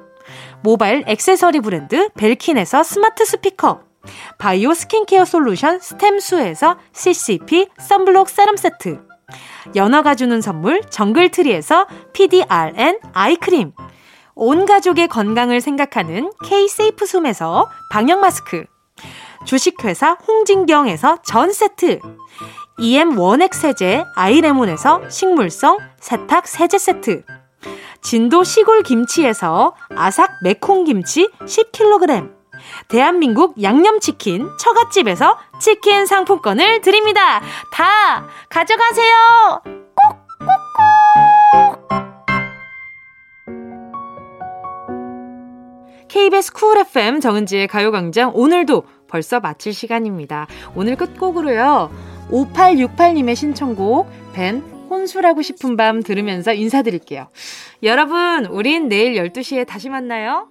모바일 액세서리 브랜드 벨킨에서 스마트 스피커 바이오 스킨케어 솔루션 스템수에서 CCP 썬블록 세럼 세트 연어가 주는 선물 정글트리에서 PDRN 아이크림 온 가족의 건강을 생각하는 K-세이프 숨에서 방역 마스크 주식회사 홍진경에서 전 세트 EM 원액 세제 아이레몬에서 식물성 세탁 세제 세트 진도 시골 김치에서 아삭 매콩 김치 10kg 대한민국 양념치킨 처갓집에서 치킨 상품권을 드립니다. 다 가져가세요. KBS 쿨 FM 정은지의 가요광장 오늘도 벌써 마칠 시간입니다. 오늘 끝곡으로요. 5868님의 신청곡 벤 혼술하고 싶은 밤 들으면서 인사드릴게요. 여러분, 우린 내일 12시에 다시 만나요.